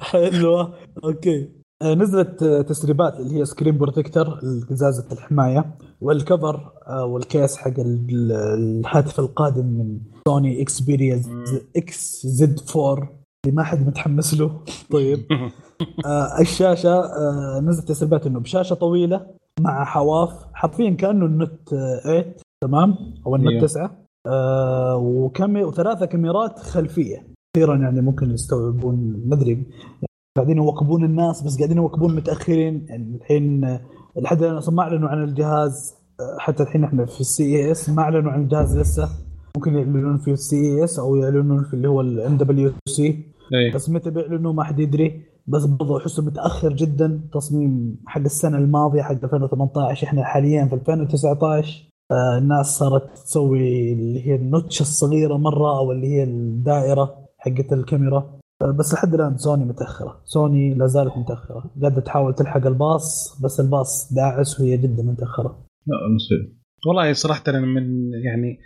Speaker 2: حلوة. okay. نزلت آه، تسريبات اللي هي screen protector قزازه الحماية وال cover آه، وال case حق ال- ال- الهاتف القادم من سوني Xperia XZ4 اللي ما حد متحمس له. طيب. آه الشاشة آه نزلت تسريبات إنه بشاشة طويلة مع حواف حرفيا كأنه ال Note آه 8 تمام؟ أو
Speaker 1: أيوه.
Speaker 2: 9 آه وكم وثلاثة كاميرات خلفية. كثيرا يعني ممكن يستوعبون ما أدري. قاعدين يواكبون الناس بس قاعدين يواكبون متأخرين. يعني الحين لحد الآن أصلا ما أعلنوا عن الجهاز حتى الحين إحنا في ال CES ما أعلنوا عن الجهاز لسه. ممكن يعلنون في ال CES أو يعلنون في اللي هو ال
Speaker 1: MWC.
Speaker 2: بس متى بيعلنوا ما حد يدري. بس برضه أحسه متأخر جدا تصميم حق السنة الماضية حق 2018 إحنا حاليا في 2019 آه الناس صارت تسوي اللي هي ال notch الصغيرة مرة أو اللي هي الدائرة حقت الكاميرا. بس لحد الآن سوني متأخرة. سوني لا زالت متأخرة. قاعدة تحاول تلحق الباص بس الباص داعس وهي جدا متأخرة.
Speaker 1: لا مصير. والله صراحة أنا من يعني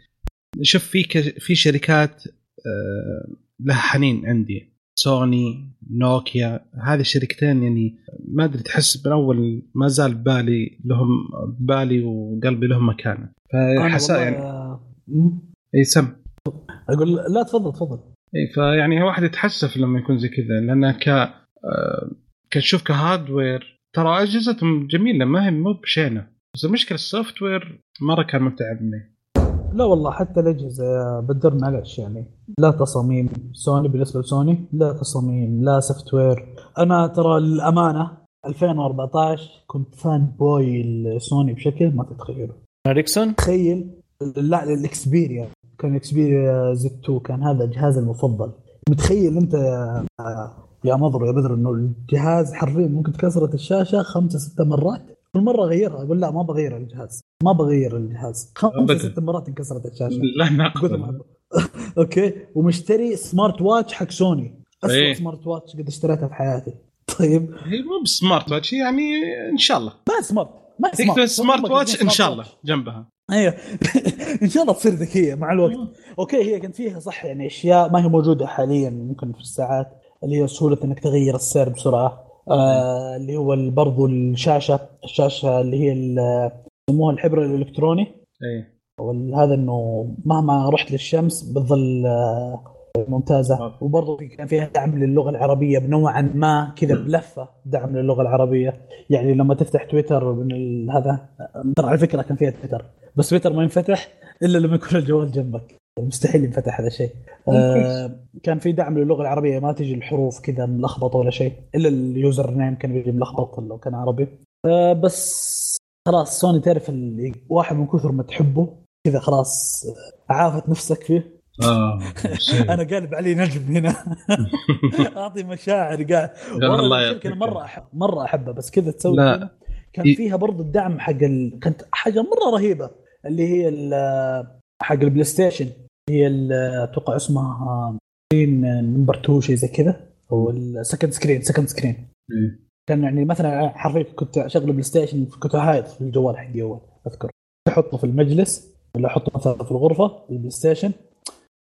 Speaker 1: شوف في ك- في شركات آه، لها حنين عندي. سوني نوكيا هذه الشركتين يعني ما أدري تحس من أول ما زال بالي لهم بالي وقلبي لهم مكانه.
Speaker 2: أنا
Speaker 1: فحسا
Speaker 2: والله
Speaker 1: يعني
Speaker 2: آه،.
Speaker 1: اي سم.
Speaker 2: أقول لا تفضل تفضل.
Speaker 1: اي فيعني الواحد يتحسف لما يكون زي كذا لأن ك آه، كتشوف ك hardware ترى أجهزتهم جميلة ما هي مو بشينة بس المشكلة ال software مرة كان متعبني
Speaker 2: لا والله حتى الأجهزة بدر معلش يعني. لا تصاميم سوني بالنسبة لسوني لا تصاميم لا software أنا ترى للأمانة 2014 كنت fanboy لسوني بشكل ما تتخيله.
Speaker 5: إريكسون؟
Speaker 2: تخيل لا ال Xperia كان Xperia Z2 كان هذا جهازي المفضل. متخيل أنت يا يا مضر يا بدر إنه الجهاز حرفيا ممكن تكسرت الشاشة خمسة ستة مرات. كل مرة أغيرها أقول لا ما بغير الجهاز. ما بغير الجهاز. خمسة. ست مرات انكسرت الشاشة.
Speaker 1: لا
Speaker 2: ما- أوكي. ومشتري سمارت واتش حق سوني اسوء
Speaker 1: إيه.
Speaker 2: smart watch قد اشتريتها في حياتي. طيب.
Speaker 1: هي مو ب smart watch يعني إن شاء الله.
Speaker 2: ما smart ما smart
Speaker 1: watch
Speaker 2: إن
Speaker 1: شاء الله. جنبها.
Speaker 2: أيوه. إن شاء الله تصير ذكية مع الوقت. أوكي هي كان فيها صح يعني أشياء ما هي موجودة حاليا ممكن في الساعات اللي هي سهولة إنك تغير السعر بسرعة. آه اللي هو برضو الشاشة الشاشة اللي هي يسموها الحبر الإلكتروني.
Speaker 1: اي
Speaker 2: وهذا إنه مهما رحت للشمس بتظل آه، ممتازة.
Speaker 1: آه.
Speaker 2: وبرضه كان فيها دعم للغة العربية بنوعا ما كذا بلفة دعم للغة العربية. يعني لما تفتح تويتر من هذا ترى على فكرة كان فيها تويتر بس تويتر ما ينفتح إلا لما يكون الجوال جنبك. مستحيل ينفتح هذا الشيء. آه كان في دعم للغة العربية ما تجي الحروف كذا ملخبطة ولا شيء إلا ال username كان بيجي ملخبط لو كان عربي. آه بس خلاص سوني تعرف واحد من كثر ما تحبه كذا خلاص عافت نفسك فيه. أنا قالب علي نجم هنا. أعطي مشاعر قاعد
Speaker 1: الله
Speaker 2: والله أنا مرة احب مرة احبها بس كذا تسوي
Speaker 1: لا.
Speaker 2: كان فيها برضو الدعم حق ال... كانت حاجة مرة رهيبة اللي هي ال- حق البلاي ستيشن. هي ال- أتوقع اسمها screen number 2 شيء زي كذا أو ال second screen second
Speaker 1: screen.
Speaker 2: كان يعني مثلا حرفيا كنت أشغل بلاي ستيشن كنت هايط في الجوال حقي أول أذكر. أحطه في المجلس ولا أحطه مثلا في الغرفة البلاي ستيشن.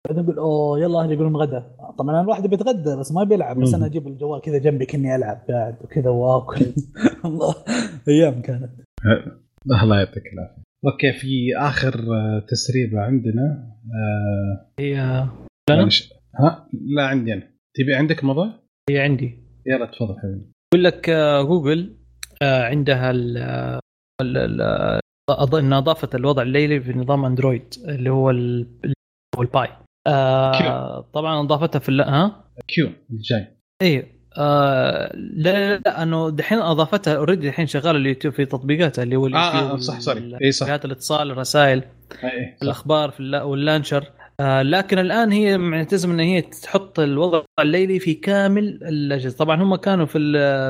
Speaker 2: بعدين أقول أوه يلا أهلي يقولون غدا. طبعا الواحد بيتغدى بس ما بيلعب بس. أنا أجيب الجوال كذا جنبي كأني ألعب قاعد وكذا وآكل. الله أيام كانت.
Speaker 1: الله يعطيك العافية. أوكي في آخر تسريبه عندنا آه
Speaker 5: هي
Speaker 1: يعني
Speaker 5: لنا
Speaker 1: ش- ها؟ لا عندي أنا. تبي عندك موضوع؟
Speaker 5: هي عندي.
Speaker 1: يلا تفضل حبيبي.
Speaker 5: يقول لك آه، جوجل آه، عندها ال ال- ال- أض- انها أضافت الوضع الليلي في نظام أندرويد اللي هو ال- هو ال Pie. آه طبعا أضافتها في ها
Speaker 1: Q الجاي
Speaker 5: إيه آه لا لا لا أنه دحين أضافتها already الحين شغالة اليوتيوب في تطبيقاتها اللي هو
Speaker 1: آه، آه،
Speaker 5: اليوتيوب
Speaker 1: صح،
Speaker 5: sorry.
Speaker 1: إيه، صح.
Speaker 5: الاتصال الرسائل
Speaker 1: اي صح.
Speaker 5: الأخبار في الل- وال launcher آه لكن الآن هي ملتزمه إن هي تحط الوضع الليلي في كامل الأجهزة طبعا هم كانوا في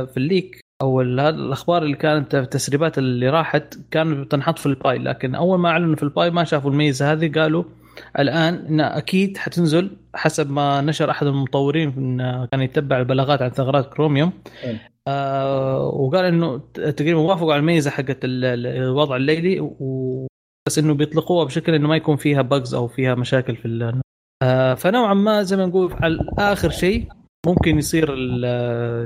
Speaker 5: في ال leak أو الأخبار اللي كانت التسريبات اللي راحت كانوا تنحط في ال Pie لكن أول ما أعلنوا في ال Pie ما شافوا الميزة هذه قالوا الآن انها أكيد حتنزل حسب ما نشر أحد المطورين إن كان يتبع البلاغات عن ثغرات كروميوم. آه وقال إنه تقريبا وافقوا على الميزة حقت ال- ال- الوضع الليلي و بس إنه بيطلقوها بشكل إنه ما يكون فيها bugs أو فيها مشاكل في ال- آه فنوعا ما زي ما نقول على آخر شيء ممكن يصير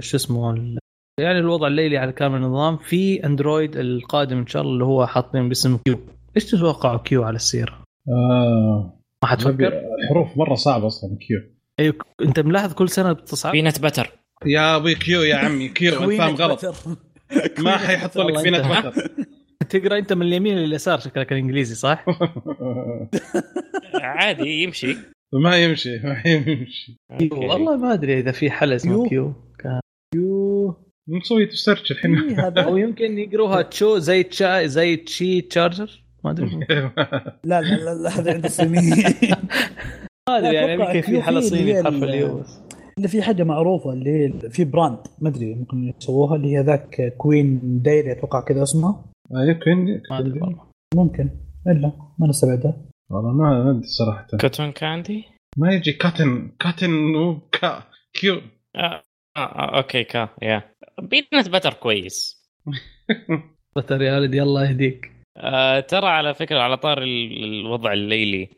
Speaker 5: شو اسمه ال- يعني الوضع الليلي على كامل النظام في اندرويد القادم إن شاء الله اللي هو حاطين باسم Q إيش تتوقعوا Q على السيره؟
Speaker 1: آه.
Speaker 5: ما حتفكر؟
Speaker 1: الحروف مرة صعبة أصلا Q.
Speaker 5: أيوه أنت ملاحظ كل سنة بتصعب؟
Speaker 4: peanut butter.
Speaker 1: يا أبوي Q يا عمي Q انت فاهم غلط. ما حيحطوا لك peanut
Speaker 5: أنت-
Speaker 1: butter.
Speaker 5: تقرأ أنت من اليمين لليسار شكلك الإنجليزي صح؟
Speaker 4: عادي يمشي.
Speaker 1: ما يمشي ما يمشي.
Speaker 5: والله ما أدري إذا في حل اسمه Q.
Speaker 2: Q.
Speaker 1: نسوي search الحين.
Speaker 2: إيه هذا
Speaker 5: أو يمكن يقروها تشو زي تشا زي تشي charger. ما أدري.
Speaker 2: لا لا لا, لا هذا عند الصينيين
Speaker 5: ما أدري يعني
Speaker 2: أتوقع
Speaker 5: يمكن في
Speaker 2: Q
Speaker 5: حل
Speaker 2: في
Speaker 5: صيني
Speaker 2: ال-
Speaker 5: اليو
Speaker 2: اللي في حاجة معروفة اللي هي في brand ما أدري ممكن يسووها اللي هي ذاك Queen Dairy أتوقع كذا اسمها
Speaker 1: يمكن
Speaker 5: ما أدري والله.
Speaker 2: ممكن. إلا ما نستبعدها
Speaker 1: والله ما ما أدري صراحة.
Speaker 4: كوتون كاندي؟
Speaker 1: ما يجي كاتن كاتن وكا كيو.
Speaker 4: آه. آه. أوكي كا يا. بينت بتر كويس.
Speaker 5: بطل يا ولد الله يهديك.
Speaker 4: آه ترى على فكرة على طار ال- الوضع الليلي.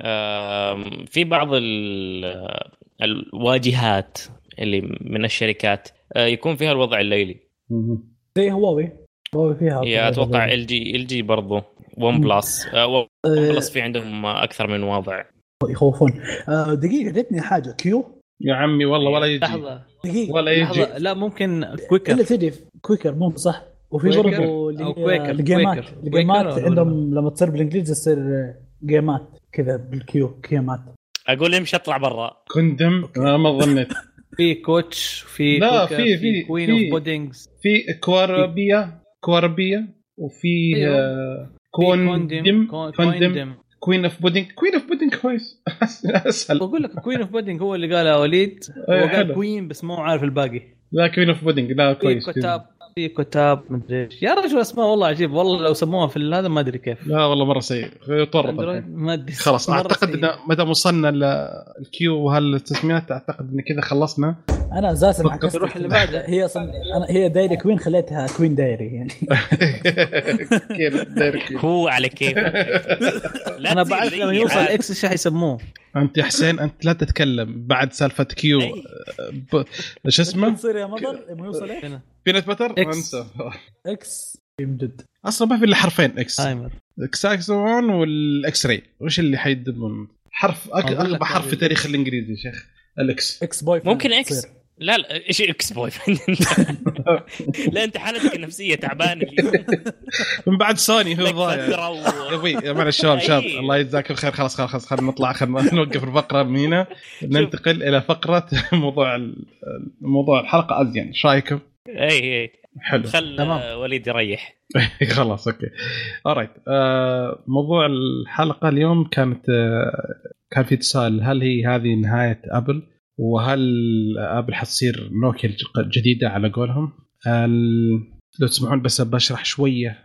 Speaker 4: آه في بعض ال- الواجهات اللي من الشركات آه يكون فيها الوضع الليلي.
Speaker 2: زي هواوي. هواوي فيها
Speaker 4: هي أتوقع ال جي LG برضه OnePlus آه One
Speaker 2: آه،
Speaker 4: Plus في عندهم أكثر من وضع.
Speaker 2: يخوفون. آه، دقيقة جتني حاجة. كيو
Speaker 1: يا عمي والله ولا يجي.
Speaker 5: لحظة.
Speaker 2: دقيقة.
Speaker 1: ولا يجي.
Speaker 5: لحظة. لا ممكن Quaker
Speaker 2: اللي تجي Quaker مو صح. وفي برضه هي
Speaker 5: Quaker.
Speaker 2: الجيمات. الجيمات عندهم لما تصير بالإنجليزي تصير جيمات كذا بال Q جيمات.
Speaker 4: أقول امشي اطلع برا.
Speaker 1: كندم أنا ما ظنيت.
Speaker 5: في كوتش في
Speaker 1: لا، في- في-
Speaker 5: كوين اوف بودينجز
Speaker 1: في كواربيا كواربيا وفي
Speaker 5: أيوه.
Speaker 1: آه، كوندم كوندم كوين اوف بودينج كوين اوف بودينج كويس. أسهل.
Speaker 5: بقول لك كوين اوف بودينج هو اللي قالها وليد. هو
Speaker 1: أي
Speaker 5: قال. كوين بس مو عارف الباقي.
Speaker 1: لا كوين اوف بودينج لا كويس
Speaker 5: كتاب في كتاب مدري إيش. يا رجل أسماء والله عجيب. والله لو سموها في هذا ما أدري كيف.
Speaker 1: لا والله مرة سيء. يطرد
Speaker 5: اندرويد ما أدري.
Speaker 1: خلاص
Speaker 5: أعتقد.
Speaker 1: إن ما دام وصلنا للكيو وهالتسميات أعتقد إن كذا خلصنا.
Speaker 2: أنا
Speaker 1: أساسا.
Speaker 2: عكست.
Speaker 5: نروح اللي بعده.
Speaker 2: هي أصلا أنا هي دايري كوين خليتها كوين دايري يعني.
Speaker 1: كيف؟
Speaker 4: هو على كيف. لا أنا
Speaker 5: بعرف لما يوصل. إكس إيش حيسموه
Speaker 1: أنت يا حسين أنت لا تتكلم بعد سالفة كيو
Speaker 4: أي.
Speaker 1: ب... شو اسمه؟
Speaker 2: تصير يا مطر لما يوصل
Speaker 5: إيش؟
Speaker 1: بينت بتر
Speaker 5: إكس.
Speaker 2: أنسى. إكس جد
Speaker 1: أصلا ما في إلا حرفين إكس
Speaker 5: تايمر.
Speaker 1: اكساكسون والاكس راي وش اللي حيدمون؟ حرف اغبى حرف في تاريخ الإنجليزي يا شيخ. الاكس
Speaker 2: إكس بوي
Speaker 4: ممكن إكس. لا لا إيش إكس بوي فريند لا انت حالتك النفسية تعبانة اليوم.
Speaker 1: من بعد سوني هو ضايع. يا أبوي يا معلش شباب شباب
Speaker 4: أي.
Speaker 1: الله يجزاك الخير. خلاص خلاص خلاص خلينا نطلع خلينا نوقف الفقرة من هنا ننتقل إلى فقرة موضوع ال- موضوع الحلقة أزين. إيش رأيكم؟
Speaker 4: اي اي
Speaker 1: حلو.
Speaker 4: خل
Speaker 5: تمام.
Speaker 4: وليد يريح.
Speaker 1: خلاص أوكي. alright آه موضوع الحلقة اليوم كانت آه كان في تساؤل هل هي هذه نهاية ابل وهل آبل حتصير نوكيا جديده على قولهم؟ لو تسمحون بس بشرح شوية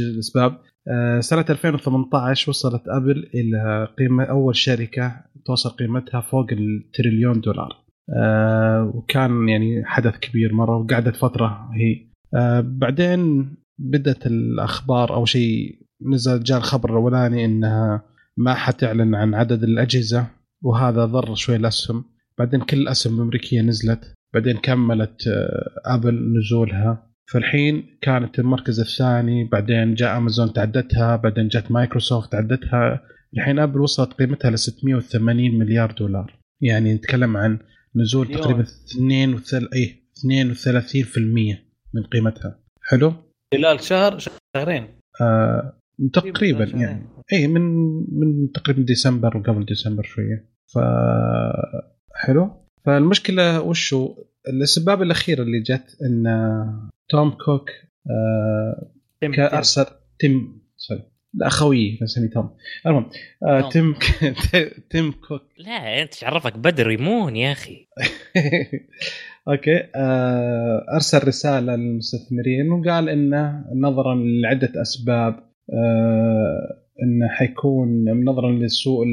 Speaker 1: الأسباب. آه سنة 2018 وصلت آبل إلى قيمه أول شركة توصل قيمتها فوق التريليون دولار. آه وكان يعني حدث كبير مرة وقعدت فترة هي. آه بعدين بدت الأخبار أو شيء نزل جاء الخبر الأولاني إنها ما حتعلن عن عدد الأجهزة وهذا ضر شوي الاسهم بعدين كل الأسهم الأمريكية نزلت. بعدين كملت آه، ابل نزولها. فالحين كانت المركز الثاني. بعدين جاء امازون تعدتها. بعدين جت مايكروسوفت تعدتها. الحين ابل وصلت قيمتها ل 680 مليار دولار. يعني نتكلم عن نزول
Speaker 5: مليون.
Speaker 1: تقريبا 2 وثل... اي 32% من قيمتها. حلو؟
Speaker 5: خلال شهر شهرين.
Speaker 1: آه تقريبا
Speaker 5: شهرين.
Speaker 1: يعني. اي من من تقريبا ديسمبر وقبل ديسمبر شوية. ف حلو. فالمشكلة وشو؟ الأسباب الأخيرة اللي جت إن توم كوك آه
Speaker 5: تم-
Speaker 1: كان
Speaker 5: تم.
Speaker 1: ارسل تيم سوري لا خويي اسمي توم. المهم آه. تيم تيم كوك.
Speaker 4: لا أنت إيش عرفك بدر يمون يا أخي.
Speaker 1: أوكي آه، أرسل رسالة للمستثمرين وقال إنه نظرا لعدة أسباب آه، إنه حيكون نظرا للسوق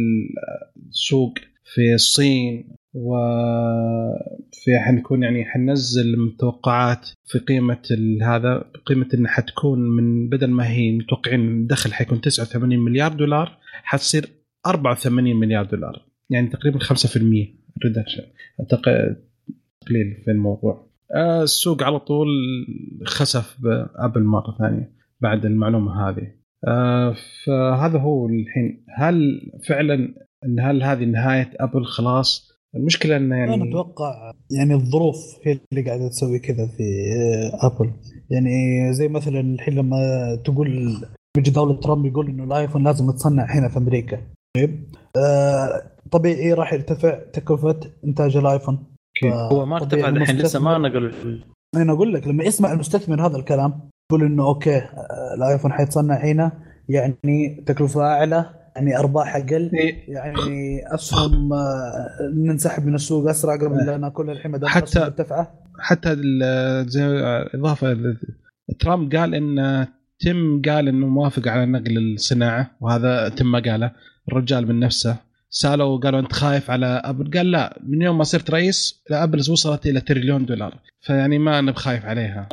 Speaker 1: السوق في الصين. وفي حنكون يعني حننزل المتوقعات في قيمة هذا قيمة إنها حتكون من بدل ما هي متوقعين الدخل حيكون 89 مليار دولار حتصير 84 مليار دولار. يعني تقريبا 5% reduction تقليل في الموضوع. آه، السوق على طول خسف بابل مرة ثانية بعد المعلومة هذه. آه، فهذا هو الحين. هل فعلا هل هذه نهاية ابل خلاص؟ المشكلة انه
Speaker 2: أنا
Speaker 1: يعني
Speaker 2: أتوقع يعني الظروف هي اللي قاعدة تسوي كذا في آه، ابل يعني زي مثلا الحين لما تقول بيجي دولة ترامب يقول إنه الآيفون لازم يتصنع هنا في أمريكا. طيب. آه طبيعي راح يرتفع تكلفة إنتاج الآيفون.
Speaker 1: أكيد.
Speaker 5: هو ما ارتفع الحين لسه ما نقل
Speaker 2: أنا أقول لك لما يسمع المستثمر هذا الكلام يقول إنه أوكي آه، الآيفون حيتصنع هنا يعني تكلفة أعلى يعني أرباح أقل.
Speaker 1: إيه.
Speaker 2: يعني اسهم ننسحب من السوق أسرع قبل لا نأكل الحين
Speaker 1: حتى-
Speaker 2: مرتفعه
Speaker 1: حتى زي إضافة ترامب قال إن تم قال إنه موافق على نقل الصناعة وهذا تم ما قاله. الرجال من نفسه سألوا قالوا أنت خايف على أبل؟ قال لا من يوم ما صرت رئيس ابل وصلت إلى تريليون دولار. فيعني ما أنا بخايف عليها.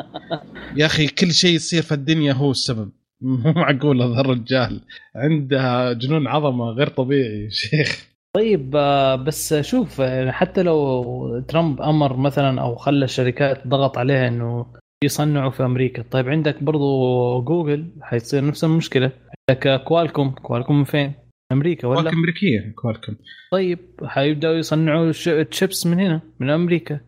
Speaker 1: يا أخي كل شيء يصير في الدنيا هو السبب. مو معقول هذا الرجال عنده جنون عظمة غير طبيعي شيخ.
Speaker 5: طيب آه، بس شوف آه، حتى لو ترامب أمر مثلا أو خلى الشركات ضغط عليها إنه يصنعوا في أمريكا طيب عندك برضو جوجل حيصير نفس المشكلة. عندك كوالكوم كوالكوم من فين؟ أمريكا ولا؟
Speaker 1: كوالكم أمريكية كوالكم
Speaker 5: طيب حيبدأوا يصنعوا تشيبس من هنا من أمريكا.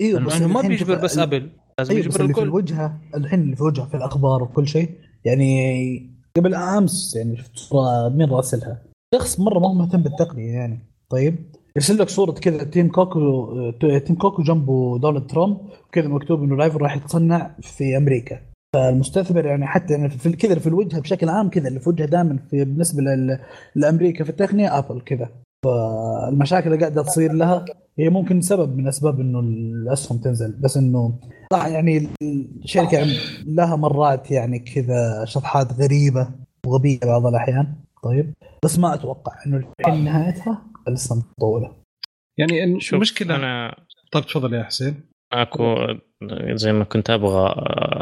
Speaker 2: أيوه
Speaker 5: لأنه ما بيجبر بس أبل لازم
Speaker 2: بس
Speaker 5: يجبر
Speaker 2: اللي في
Speaker 5: الكل.
Speaker 2: الوجهة الحين اللي في وجهه في الأخبار وكل شيء يعني قبل امس يعني شفت صورة مين راسلها. شخص مرة ما هو مهتم بالتقنية يعني. طيب؟ يرسل لك صورة كذا تيم كوك تيم كوك جنبه دونالد ترامب كذا مكتوب إنه الآيفون راح يتصنع في أمريكا. فالمستثمر يعني حتى يعني في كذا في الوجهة بشكل عام كذا اللي في وجهة دائما في بالنسبة لأمريكا في التقنية ابل كذا. فالمشاكل اللي قاعدة تصير لها هي ممكن سبب من أسباب إنه الأسهم تنزل. بس إنه صح يعني الشركة لها مرات يعني كذا شطحات غريبة وغبية بعض الأحيان. طيب. بس ما أتوقع إنه الحين نهايتها لسه مطولة.
Speaker 1: يعني المشكلة
Speaker 4: أنا
Speaker 1: طيب تفضل يا حسين.
Speaker 4: أكو زي ما كنت أبغى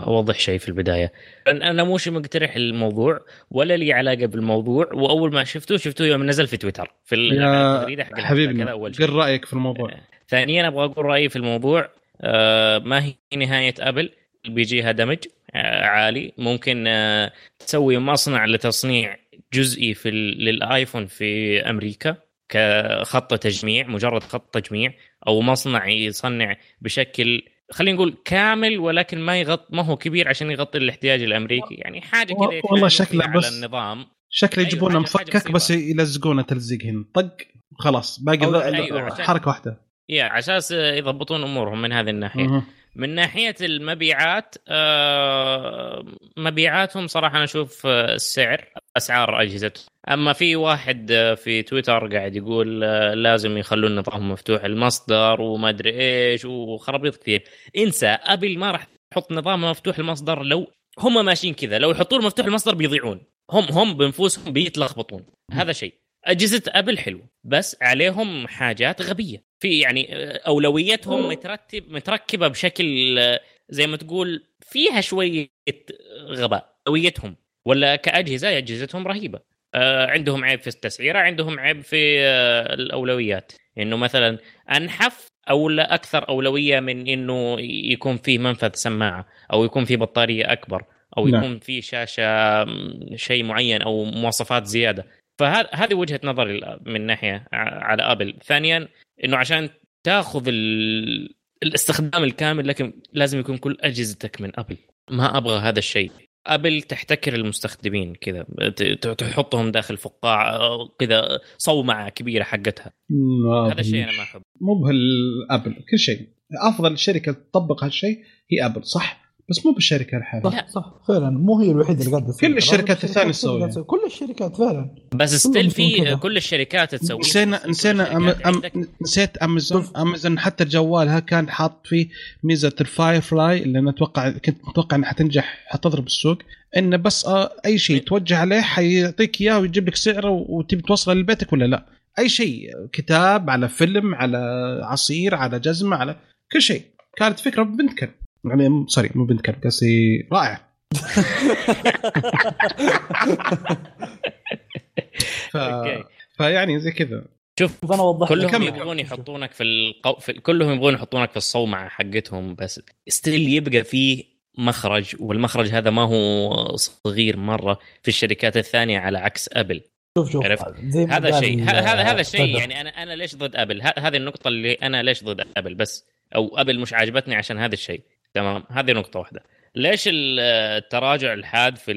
Speaker 4: أوضح شيء في البداية. أنا مش مقترح الموضوع ولا لي علاقة بالموضوع وأول ما شفته شفته يوم نزل في تويتر في التغريدة حق شيء
Speaker 1: قل رأيك في الموضوع.
Speaker 4: ثانيا أبغى أقول رأيي في الموضوع آه، ما هي نهاية أبل؟ بيجيها دمج آه، عالي. ممكن آه، تسوي مصنع لتصنيع جزئي في للآيفون في أمريكا كخط تجميع مجرد خط تجميع. أو مصنع يصنع بشكل خلينا نقول كامل ولكن ما يغط ما هو كبير عشان يغطي الاحتياج الأمريكي. يعني حاجة كذا
Speaker 1: والله شكله
Speaker 4: فيها على
Speaker 1: بس-
Speaker 4: النظام.
Speaker 1: شكله
Speaker 4: أيوة،
Speaker 1: يجيبونه مفكك بس. يلزقونه تلزيق هنا طق خلاص باقي
Speaker 4: أيوة،
Speaker 1: حركة واحدة.
Speaker 4: يا على أساس يضبطون أمورهم من هذه
Speaker 1: الناحية.
Speaker 4: من ناحية المبيعات آه، مبيعاتهم صراحة أنا أشوف آه، السعر أسعار أجهزتهم. أما في واحد آه، في تويتر قاعد يقول لازم يخلون نظام مفتوح المصدر وما أدري إيش وخرابيط كثير. انسى ابل ما راح تحط نظام مفتوح المصدر لو هم ماشيين كذا. لو يحطون مفتوح المصدر بيضيعون. هم هم بأنفسهم بيتلخبطون. هذا شيء. أجهزة أبل حلو بس عليهم حاجات غبية. في يعني آه، أولويتهم مترتب متركبة بشكل آه، زي ما تقول فيها شوية غباء. أولويتهم ولا كأجهزة أجهزتهم رهيبة. آه، عندهم عيب في التسعيرة عندهم عيب في آه، الأولويات. إنه مثلا أنحف أو لا أكثر أولوية من إنه يكون فيه منفذ سماعة أو يكون فيه بطارية أكبر أو
Speaker 1: نعم.
Speaker 4: يكون فيه شاشة م، شيء معين أو مواصفات زيادة. فهذه وجهة نظري من ناحية على آبل. ثانيا إنه عشان تاخذ ال... الاستخدام الكامل لكن لازم يكون كل أجهزتك من آبل. ما أبغى هذا الشيء. آبل تحتكر المستخدمين كذا. تحطهم داخل فقاعة كذا صومعة كبيرة حقتها. هذا الشيء أنا ما أحبه.
Speaker 1: مو بس ابل كل شيء. أفضل شركة تطبق هالشيء هي آبل صح؟ بس مو بالشركة لحالها
Speaker 2: صح صح. فعلا مو هي الوحيدة اللي قاعدة تسوي.
Speaker 1: كل الشركات تسويها.
Speaker 2: تسوي. كل الشركات فعلا.
Speaker 4: بس
Speaker 2: still
Speaker 4: في. كل الشركات تسوي.
Speaker 1: نسينا نسينا أم أم نسيت امازون أمازون حتى جوالها كان حاط فيه ميزة ال Firefly اللي أنا أتوقع كنت متوقع إنها حتنجح حتضرب السوق إنه بس آه، أي شيء توجه عليه حيعطيك إياه ويجيب لك سعره وتبي توصله لبيتك ولا لا. أي شيء كتاب على فيلم على عصير على جزمة على كل شيء. كانت فكرة بنت كلب يعني sorry مو بنت كلب قصدي رائع ف... فيعني زي كذا
Speaker 4: شوف
Speaker 2: فانا وضحت.
Speaker 4: كلهم. يبغون يحطونك في, القو... في كلهم يبغون يحطونك في الصومعة حقتهم بس still يبقى فيه مخرج والمخرج هذا ما هو صغير مرة في الشركات الثانية على عكس أبل
Speaker 2: شوف شوف
Speaker 4: عرفت؟ هذا شيء هذا هذا. الشيء يعني أنا أنا ليش ضد أبل ه- هذه النقطة اللي أنا ليش ضد أبل بس أو أبل مش عاجبتني عشان هذا الشيء تمام هذه نقطة واحدة ليش ال- التراجع الحاد في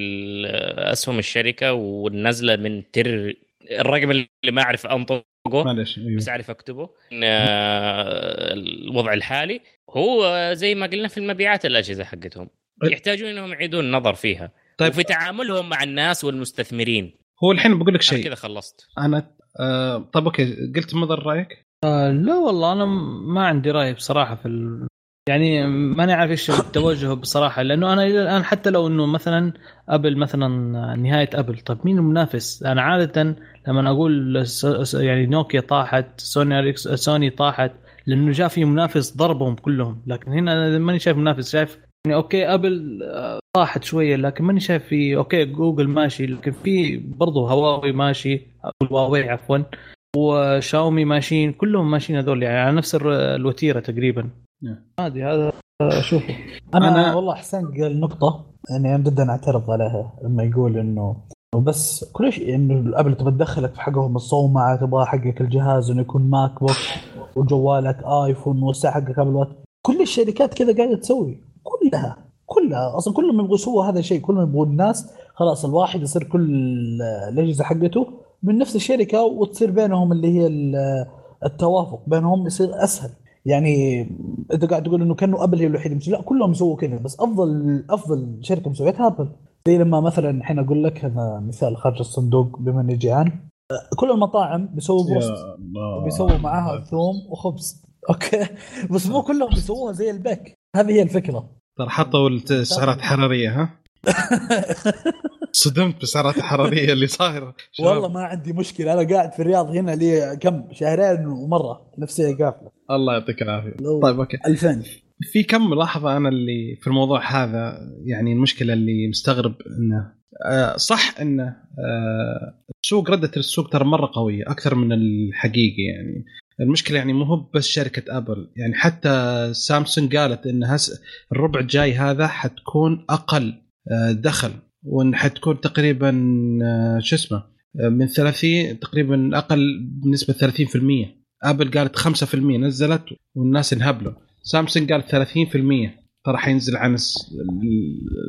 Speaker 4: أسهم الشركة والنزلة من تر الرقم اللي ما أعرف أنطقه
Speaker 1: معلش أيوه.
Speaker 4: بس أعرف أكتبه إن آه، الوضع الحالي هو زي ما قلنا في المبيعات الأجهزة حقتهم
Speaker 1: طيب.
Speaker 4: يحتاجون إنهم يعيدون النظر فيها
Speaker 1: طيب
Speaker 4: وفي تعاملهم مع الناس والمستثمرين
Speaker 1: هو الحين بقول لك
Speaker 4: أنا
Speaker 1: شيء
Speaker 4: كذا خلصت
Speaker 1: أنا آه طب أوكي قلت مضر رأيك؟
Speaker 5: آه لا والله أنا ما عندي رأي بصراحة في. يعني ماني عارف إيش التوجه بصراحة لأنه أنا إلى الآن حتى لو إنه مثلا أبل مثلا نهاية أبل طيب مين المنافس؟ أنا عادة لما أقول يعني نوكيا طاحت سوني إريكس... سوني طاحت لأنه جاء في منافس ضربهم كلهم لكن هنا ماني شايف منافس شايف يعني أوكي أبل آه، طاحت شوية لكن ماني شايف في أوكي جوجل ماشي لكن في برضه هواوي ماشي هواوي عفوا وشاومي ماشيين كلهم ماشيين هذول يعني على نفس الوتيرة تقريبا. عادي هذا
Speaker 2: أشوفه.
Speaker 1: أنا,
Speaker 2: أنا- والله حسين قال نقطة يعني أنا جدا أعترض عليها لما يقول إنه بس كل شيء إنه أبل تبغى تدخلك في حقهم الصومعة تبغى حقك الجهاز إنه يكون ماك بوك وجوالك آيفون والساعة حقك Apple Watch. كل الشركات كذا قاعدة تسوي كلها كلها. أصلا كلهم يبغوا يسووا هذا الشيء كلهم يبغوا الناس خلاص الواحد يصير كل الأجهزة حقته من نفس الشركة وتصير بينهم اللي هي ال- التوافق بينهم يصير أسهل. يعني انت قاعد تقول إنه كأنه أبل هي الوحيدة مسوي لا كلهم يسووا كذا بس افضل أفضل شركة مسويتها أبل. زي لما مثلا الحين أقول لك هذا مثال خارج الصندوق بما إني جيعان. كل المطاعم بيسووا بروست
Speaker 1: الله.
Speaker 2: وبيسووا معاها ثوم وخبز. أوكي؟ بس مو كلهم بيسووها زي البيك. هذه هي الفكرة.
Speaker 1: ترى حطوا الت- سعرات حرارية ها؟ صدمت بالسعرات الحرارية اللي صايرة.
Speaker 2: والله ما عندي مشكلة. أنا قاعد في الرياض هنا لي كم شهرين ومرة نفسيه قافلة.
Speaker 1: الله يعطيك
Speaker 2: العافية.
Speaker 1: طيب أوكي.
Speaker 2: 2000
Speaker 1: في كم ملاحظة أنا اللي في الموضوع هذا يعني المشكلة اللي مستغرب إنه؟ آه، صح إنه آه، السوق ردة السوق ترى مرة قوية أكثر من الحقيقي يعني. المشكلة يعني مو هو بس شركة أبل. يعني حتى سامسونج قالت إن هس الربع الجاي هذا حتكون أقل دخل وإن حتكون تقريبا آه، شو اسمه آه، من 30 تقريبا أقل بنسبة 30% آبل قالت 5% نزلت والناس انهبلوا سامسونج قال 30% ترى حينزل عن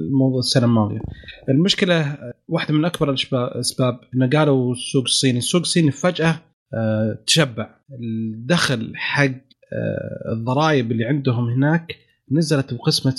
Speaker 1: الموضوع السنة الماضية. المشكلة واحدة من أكبر الاسباب إنه قالوا السوق الصيني، السوق الصيني فجأة آه، تشبع الدخل حق آه، الضرائب اللي عندهم هناك نزلت بقسمة.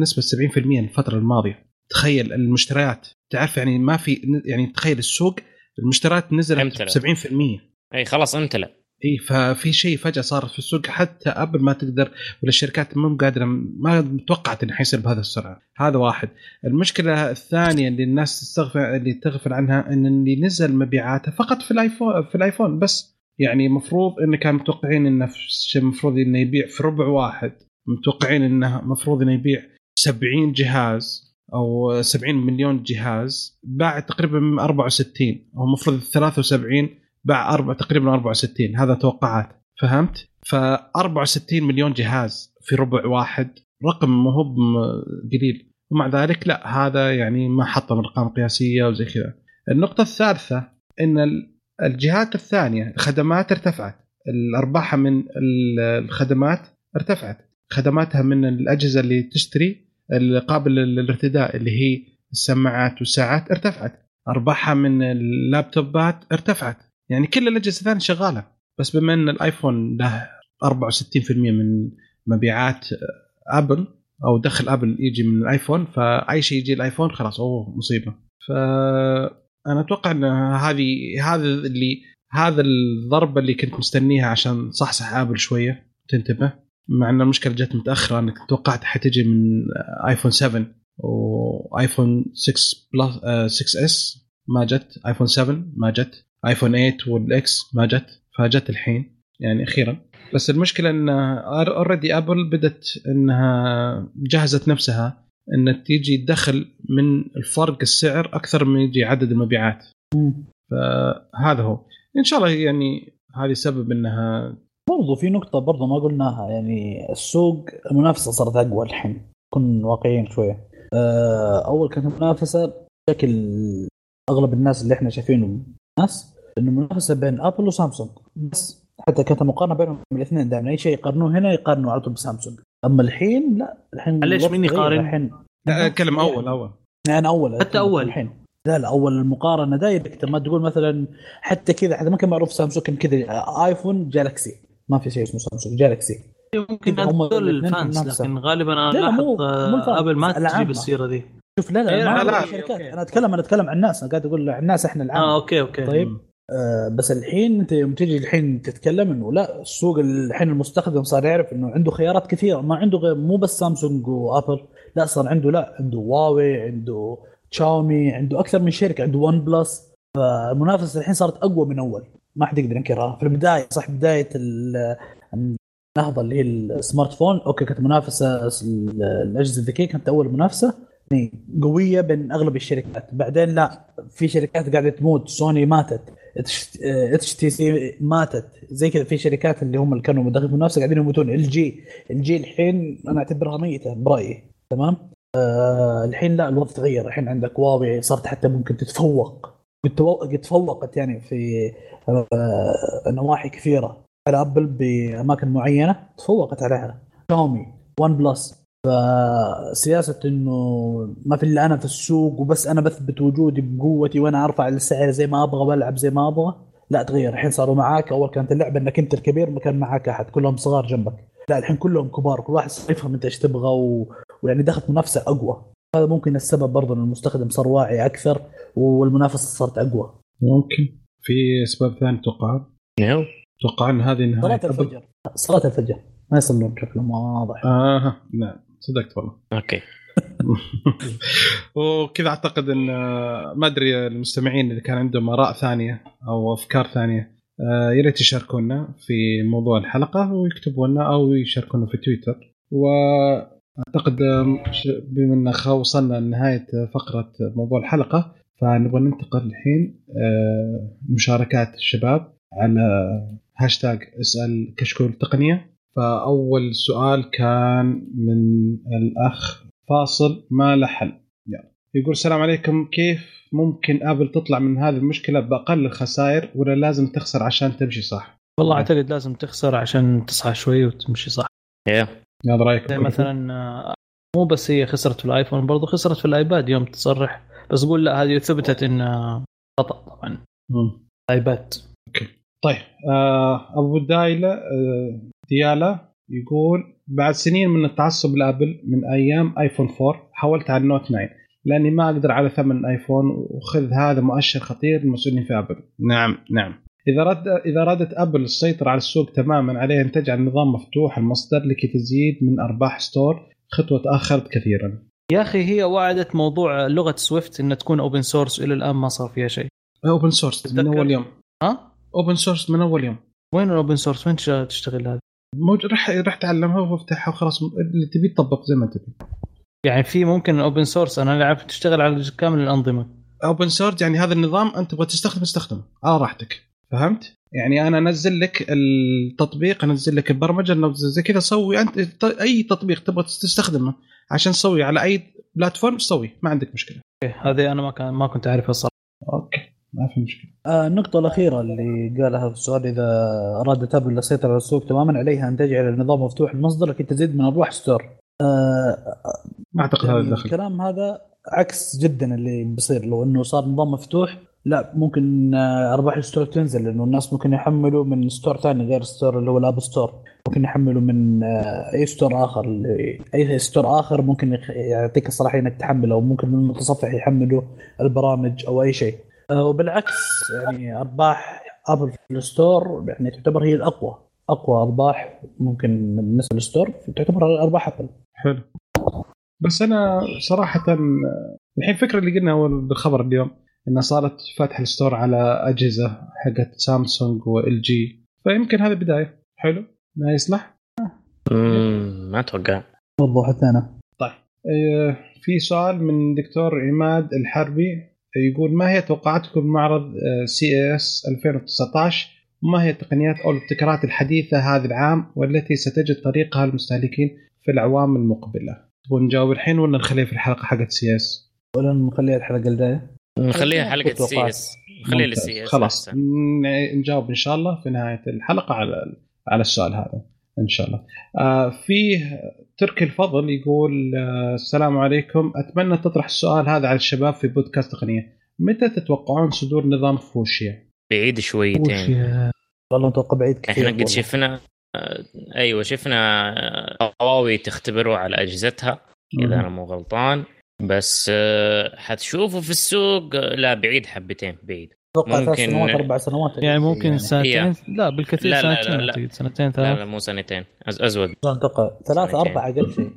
Speaker 1: نسبة 70% الفترة الماضية. تخيل المشتريات تعرف يعني ما في يعني تخيل السوق المشتريات نزلت. ب 70%
Speaker 4: إي خلاص امتلأ.
Speaker 1: إي ففي شيء فجأة صار في السوق حتى أبل ما تقدر ولا الشركات مو قادرة ما توقعت انه حيصير بهذا السرعة. هذا واحد. المشكلة الثانية اللي الناس تستغفل اللي تغفل عنها إن اللي نزل مبيعاته فقط في الآيفون في الآيفون بس. يعني المفروض انه كانوا متوقعين انه المفروض إنه يبيع في ربع واحد. متوقعين إنه المفروض إنه يبيع 70 جهاز. أو 70 مليون جهاز باع تقريبا 64 هو المفروض 73 باع أربع تقريبا 64 هذا توقعات فهمت؟ ف 64 مليون جهاز في ربع واحد رقم ما هو قليل ومع ذلك لا هذا يعني ما حطم ارقام قياسيه وزي كذا. النقطة الثالثة إن ال- الجهات الثانية الخدمات ارتفعت الارباح من ال- الخدمات ارتفعت خدماتها من الأجهزة اللي تشتري القابل للارتداء اللي هي السماعات والساعات ارتفعت. أرباحها من اللابتوبات ارتفعت. يعني كل الأجهزة الثانية شغالة. بس بما إن الآيفون له 64% من مبيعات أبل أو دخل أبل يجي من الآيفون فأي شيء يجي الآيفون خلاص أوه مصيبة. فأنا أتوقع إن هذه هذا اللي هذا الضربه اللي كنت مستنيها عشان صحصح أبل شوية تنتبه. مع إن المشكلة جت متأخرة أنا توقعت حتجي من آيفون 7 وايفون 6 Plus 6S ما جت آيفون 7 ما جت آيفون 8 والإكس ما جت فجت الحين يعني أخيرا. بس المشكلة إن already ابل بدت إنها جهزت نفسها إن تيجي دخل من الفرق السعر أكثر من يجي عدد المبيعات. فهذا هو. إن شاء الله يعني هذه سبب إنها
Speaker 2: برضو في نقطة برضو ما قلناها يعني السوق المنافسة صارت أقوى الحين كن واقعيين شوية. آه، أول كانت المنافسة بشكل أغلب الناس اللي إحنا شايفينه ناس إنه المنافسة بين أبل وسامسونج بس حتى كانت المقارنة بينهم الاثنين دائما أي شيء يقارنوه هنا يقارنوا على طول بسامسونج. أما الحين لا الحين
Speaker 5: ليش مين يقارن؟
Speaker 2: غير الحين.
Speaker 1: لا أتكلم أول أول.
Speaker 2: أنا أول
Speaker 5: حتى أول.
Speaker 2: الحين. لا لا أول المقارنة direct. ما تقول مثلا حتى كذا حتى ما كان معروف سامسونج كان كذا ايفون جالكسي ما في شيء اسمه سامسونج جالكسي
Speaker 5: ممكن
Speaker 2: هم
Speaker 5: هذول ال
Speaker 2: fans.
Speaker 5: لكن غالبا أنا
Speaker 2: لا، لا، مو-
Speaker 5: لاحظ
Speaker 2: مو ال fans،
Speaker 5: ابل ما تجيب. السيرة دي
Speaker 2: شوف لا لا,
Speaker 5: إيه،
Speaker 1: لا، لا.
Speaker 2: الشركات. أنا أتكلم أنا أتكلم عن الناس أنا قاعد أقول عن الناس إحنا العام
Speaker 5: آه أوكي أوكي
Speaker 2: طيب آه بس الحين أنت يوم تجي الحين تتكلم إنه لا السوق الحين المستخدم صار يعرف إنه عنده خيارات كثيرة ما عنده غير مو بس سامسونج وابل لا صار عنده لا عنده هواوي عنده تشاومي عنده أكثر من شركة عنده ون بلس فالمنافسة الحين صارت أقوى من أول ما حد يقدر ينكرها في البداية صح بداية ال- النهضة اللي هي ال smartphone. أوكي كانت منافسة ال- الأجهزة الذكية كانت أول منافسة. يعني قوية بين أغلب الشركات. بعدين لا في شركات قاعدة تموت. سوني ماتت. إتش تي سي ماتت. زي كذا في شركات اللي هم اللي كانوا داخل في المنافسه قاعدين يموتون. ال جي ال جي الحين أنا أعتبرها ميتة برأيي. تمام؟ آه الحين لا الوضع تغير. الحين عندك هواوي صارت حتى ممكن تتفوق. تفوقت يعني في نواحي كثيرة. على ابل بأماكن معينة تفوقت عليها. شاومي ون بلس فسياسة إنه ما في إلا أنا في السوق وبس أنا بثبت وجودي بقوتي وأنا أرفع السعر زي ما أبغى وألعب زي ما أبغى. لا تغير. الحين صاروا معاك. أول كانت اللعبة إنك أنت الكبير ما كان معاك أحد. كلهم صغار جنبك. لا الحين كلهم كبار. كل واحد يفهم أنت إيش تبغى و... ويعني دخلت منافسة أقوى. هذا ممكن السبب برضه إن المستخدم صار واعي أكثر والمنافسة صارت أقوى.
Speaker 1: ممكن في أسباب ثانية توقع
Speaker 4: نعم.
Speaker 1: توقع إن هذه نهايه
Speaker 2: صلاة الفجر. صلاة الفجر. ما يصلون بشكل واضح.
Speaker 1: آه نعم صدقت والله.
Speaker 4: أوكي.
Speaker 1: وكذا أعتقد إن آه، ما أدري المستمعين إذا كان عندهم آراء ثانية أو أفكار ثانية آه، يا ريت يشاركونا في موضوع الحلقة ويكتبوا لنا أو يشاركونا في تويتر. وأعتقد بما إن وصلنا لنهاية فقرة موضوع الحلقة فنبغى ننتقل الحين آه، مشاركات الشباب على هاشتاج اسأل كشكول تقنية فأول سؤال كان من الأخ فاصل ما له حل يلا. يقول السلام عليكم كيف ممكن آبل تطلع من هذه المشكلة بأقل الخسائر ولا لازم تخسر عشان تمشي صح؟
Speaker 5: والله
Speaker 1: نعم.
Speaker 5: أعتقد لازم تخسر عشان تصحى شوي وتمشي صح
Speaker 4: يا
Speaker 1: هذا
Speaker 5: رأيك مثلا آه، مو بس هي خسرت في الآيفون برضو خسرت في الآيباد يوم تصرح بس قول لا هذه ثبتت انها خطأ طبعا
Speaker 1: مم.
Speaker 5: ايباد
Speaker 1: طيب آه أبو دايلة آه ديالا يقول بعد سنين من التعصب لأبل من أيام آيفون 4 حولت على النوت 9 لأني ما أقدر على ثمن آيفون وخذ هذا مؤشر خطير للمسؤولين في أبل. نعم نعم. إذا رد إذا ارادت أبل السيطرة على السوق تماما عليه إن تجعل النظام مفتوح المصدر لكي تزيد من أرباح store خطوة تاخرت كثيرا.
Speaker 5: يا أخي هي وعدت موضوع لغة سويفت إنها تكون open source والى الآن ما صار فيها شيء
Speaker 1: open source من؟ أول يوم.
Speaker 5: ها
Speaker 1: open source من أول يوم.
Speaker 5: وين ال open source وين تش- تشتغل هذا
Speaker 1: موجود راح راح تعلمها وافتحها وخلاص اللي تبي تطبق زي ما تبي.
Speaker 5: يعني في ممكن ال open source أنا اعرف تشتغل على كامل الأنظمة
Speaker 1: open source يعني هذا النظام أنت تبغى تستخدم استخدمه على راحتك فهمت؟ يعني أنا أنزل لك التطبيق أنزل لك البرمجة انزل زي كذا سوي أنت أي تطبيق تبغى تستخدمه عشان تسوي على أي platform سوي ما عندك مشكلة.
Speaker 5: أوكي، هذه أنا ما كان ما كنت أعرفها الصراحه
Speaker 1: أوكي ما في مشكلة.
Speaker 2: آه، النقطة الأخيرة اللي قالها في السؤال إذا أرادت أبل السيطرة على السوق تماما عليها أن تجعل النظام مفتوح المصدر لكي تزيد من أرباح store. آه،
Speaker 1: ما أعتقد هذا
Speaker 2: يعني
Speaker 1: الدخل.
Speaker 2: الكلام هذا عكس جدا اللي بيصير لو إنه صار نظام مفتوح لا ممكن آه، أرباح ال store تنزل لأنه الناس ممكن يحملوا من store ثاني غير store اللي هو ال App Store. ممكن يحملوا من آه، أي store آخر أي store آخر ممكن يعطيك الصلاحيه إنك تحمله أو ممكن من المتصفح يحملوا البرامج أو أي شيء. آه، وبالعكس يعني أرباح ابل في ال store يعني تعتبر هي الأقوى. أقوى أرباح ممكن بالنسبة لل store تعتبر أرباح ابل
Speaker 1: حلو. بس أنا صراحة الحين الفكرة اللي قلنا أول بالخبر اليوم انها صارت فاتح ال store على أجهزة حقت سامسونج و LG. فيمكن هذا بداية. حلو. ما يصلح؟
Speaker 4: ما أتوقع.
Speaker 2: وضحت أنا.
Speaker 1: آه، في سؤال من دكتور عماد الحربي يقول ما هي توقعاتكم بمعرض CES 2019 وما هي التقنيات أو الابتكارات الحديثة هذا العام والتي ستجد طريقها للمستهلكين في الأعوام المقبلة؟ تبون نجاوب الحين ولا نخليها في الحلقة حقت CES؟
Speaker 2: ولا نخليها الحلقة الجاية؟
Speaker 4: نخليها حلقة. CES خليها لل CES
Speaker 1: خلاص. نجاوب إن شاء الله في نهاية الحلقة على على السؤال هذا إن شاء الله. آه فيه تركي الفضل يقول آه السلام عليكم. أتمنى تطرح السؤال هذا على الشباب في بودكاست تقنية متى تتوقعون صدور نظام فوشيا؟
Speaker 4: بعيد شويتين.
Speaker 2: والله متوقع بعيد كثير
Speaker 4: إحنا قد. شفنا آه، أيوه شفنا آه، هواوي تختبره على أجهزتها. إذا أنا مو غلطان. بس آه، حتشوفه في السوق آه، لا بعيد حبتين بعيد.
Speaker 2: أتوقع ثلاث
Speaker 4: ممكن-
Speaker 2: سنوات أربع سنوات.
Speaker 5: يعني ممكن
Speaker 2: يعني.
Speaker 5: سنتين لا بالكثير
Speaker 4: لا، لا، لا،
Speaker 5: سنتين
Speaker 4: لا.
Speaker 5: سنتين
Speaker 4: لا
Speaker 5: ثلاث.
Speaker 4: لا مو سنتين أز- أزود.
Speaker 2: أتوقع ثلاثة
Speaker 4: سنتين.
Speaker 2: أربعة أقل شيء.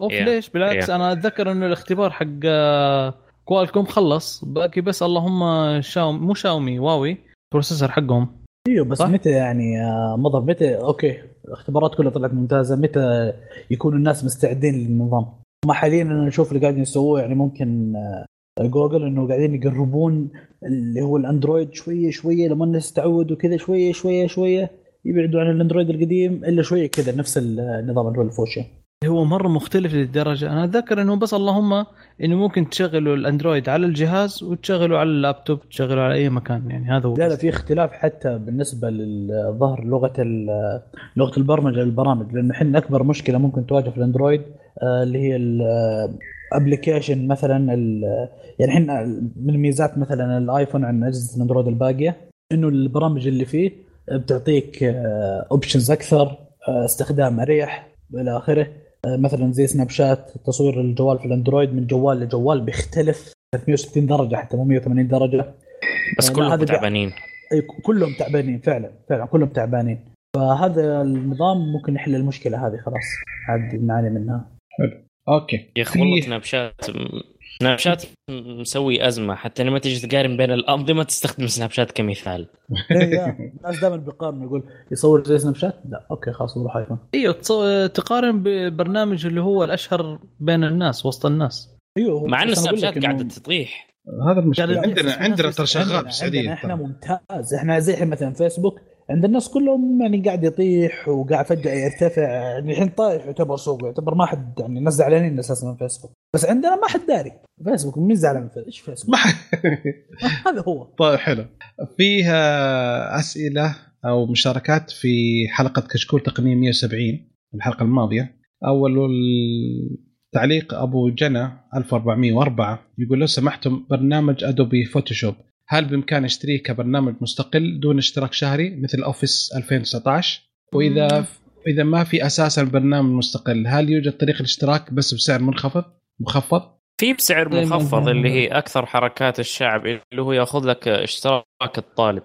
Speaker 5: أوف
Speaker 4: Yeah.
Speaker 5: ليش؟ بالعكس
Speaker 4: Yeah.
Speaker 5: أنا أتذكر إنه الاختبار حق آه، كوالكوم خلص. باقي بس اللهم شاومي مو شاومي هواوي processor حقهم.
Speaker 2: إيوه بس
Speaker 5: صح؟
Speaker 2: متى يعني مضر متى؟ okay الاختبارات كلها طلعت ممتازة. متى يكون الناس مستعدين للنظام؟ هم حاليا أنا نشوف اللي قاعدين يسووه. يعني ممكن آه، جوجل إنه قاعدين يقربون اللي هو الأندرويد شوية شوية لما الناس تعودوا كذا شوية شوية شوية يبعدوا عن الأندرويد القديم إلا شوية كذا نفس النظام اللي هو الفوشيا
Speaker 5: هو مرة مختلف للدرجة. أنا أتذكر إنه بس اللهم إنه ممكن تشغلوا الأندرويد على الجهاز وتشغلوا على اللابتوب تشغلوا على أي مكان. يعني هذا هو
Speaker 2: لا لا في اختلاف حتى بالنسبة للظهر لغة ال- لغة البرمجة للبرامج. لأنه إحنا أكبر مشكلة ممكن تواجه في الأندرويد آه، اللي هي ال application مثلا ال- يعني إحنا من ميزات مثلا الآيفون عن أجهزة الأندرويد الباقية إنه البرامج اللي فيه بتعطيك options أكثر آه، استخدام أريح إلى آخره. آه، مثلا زي سناب شات تصوير الجوال في الأندرويد من جوال لجوال بيختلف 360 درجة حتى مو 180 درجة.
Speaker 4: بس
Speaker 2: لا،
Speaker 4: كلهم تعبانين.
Speaker 2: أي كلهم تعبانين فعلا فعلا كلهم تعبانين. فهذا النظام ممكن يحل المشكلة هذه خلاص. عاد نعاني منها.
Speaker 1: okay.
Speaker 4: يا أخي والله سناب شات سناب شات مسوي أزمة. حتى لما تيجي تقارن بين الأنظمة تستخدم سناب شات كمثال.
Speaker 2: إيه،. الناس دائما بيقارنوا يقول يصور زي سناب شات؟ لا. okay خلاص بروح ايفون
Speaker 5: إيوه تقارن بالبرنامج اللي هو الأشهر بين الناس وسط الناس.
Speaker 2: أيوه
Speaker 4: مع ان سناب شات
Speaker 2: إنه-
Speaker 4: قاعدة تطيح.
Speaker 1: هذا
Speaker 5: المشكلة.
Speaker 1: عندنا عندنا ترى شغال
Speaker 2: عندنا-
Speaker 1: في السعوديه
Speaker 2: عندنا
Speaker 1: إحنا.
Speaker 2: ممتاز. إحنا زي مثلا فيسبوك عند الناس كلهم يعني قاعد يطيح وقاعد فجأة يرتفع. يعني الحين طايح يعتبر سوق يعتبر ما حد يعني الناس زعلانين أساسا من فيسبوك. بس عندنا ما حد داري. فيسبوك مين زعلان من فيسبوك؟ إيش فيسبوك؟
Speaker 1: ما
Speaker 2: هذا هو.
Speaker 1: طيب حلو. فيها أسئلة أو مشاركات في حلقة كشكول تقنية 170 الحلقة الماضية. أول تعليق أبو جنى 1404 يقول لو سمحتم برنامج ادوبي فوتوشوب هل بامكان أشتريه كبرنامج مستقل دون اشتراك شهري مثل اوفيس 2019 وإذا إذا ما في أساسا برنامج مستقل هل يوجد طريقه الاشتراك بس بسعر منخفض؟ مخفض؟
Speaker 4: في بسعر
Speaker 5: ما
Speaker 4: مخفض. اللي هي أكثر حركات الشعب اللي هو يأخذ لك اشتراك الطالب.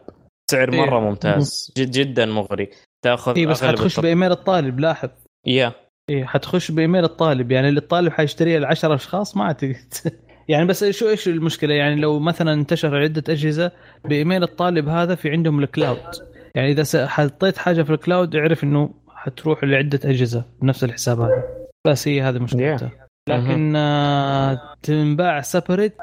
Speaker 4: سعر
Speaker 5: إيه.
Speaker 4: مرة ممتاز. جد جدا مغري. تأخذ
Speaker 5: اي بس حتخش بإيميل الطالب لاحظ.
Speaker 4: يا.
Speaker 5: إيه حتخش بإيميل الطالب يعني اللي الطالب حيشتريها ل 10 أشخاص ما اعتقد يعني بس شو إيش المشكلة؟ يعني لو مثلا انتشر عدة أجهزة بإيميل الطالب هذا في عندهم ال cloud يعني إذا حطيت حاجة في ال cloud اعرف إنه حتروح لعدة أجهزة بنفس الحساب هذا. بس هي هذه مشكلتها. لكن آه تنباع separate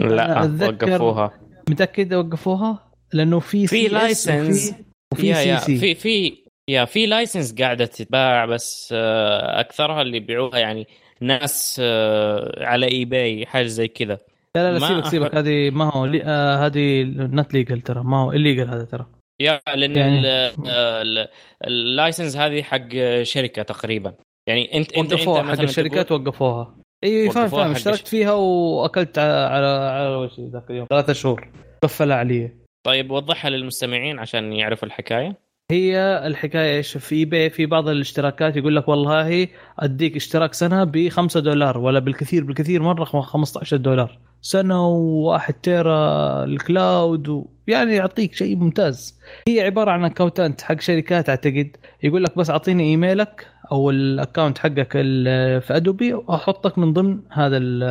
Speaker 4: لا وقفوها.
Speaker 5: متأكد وقفوها؟ لأنه في
Speaker 4: في license
Speaker 5: وفي- CC
Speaker 4: في في يا في license قاعدة تتباع بس آه، أكثرها اللي يبيعوها يعني ناس آه، على eBay حاجة زي كذا.
Speaker 5: لا لا, لا
Speaker 4: ما
Speaker 5: سيبك سيبك. هذه ما هو لي- آه هذه not legal ترى. ما هو legal هذا ترى.
Speaker 4: يا لأن
Speaker 5: يعني-
Speaker 4: ال- ال license هذه حق شركة تقريبا. يعني أنت أنت أنت
Speaker 5: وقفوها حق الشركات
Speaker 4: تقول-
Speaker 5: وقفوها. إي فاهم فاهم. اشتركت فيها وأكلت على على, على وش ذاك اليوم. ثلاثة شهور. قفلها علي
Speaker 4: طيب وضحها للمستمعين عشان يعرفوا الحكاية.
Speaker 5: هي الحكاية إيش؟ في eBay في بعض الاشتراكات يقول لك والله أديك اشتراك سنة ب 5 دولار ولا بالكثير بالكثير مره 15 دولار. سنة وواحد تيرا ال cloud. يعني يعطيك شيء ممتاز. هي عبارة عن account ات حق شركات أعتقد. يقول لك بس أعطيني إيميلك أو ال account حقك في أدوبي وأحطك من ضمن هذا ال-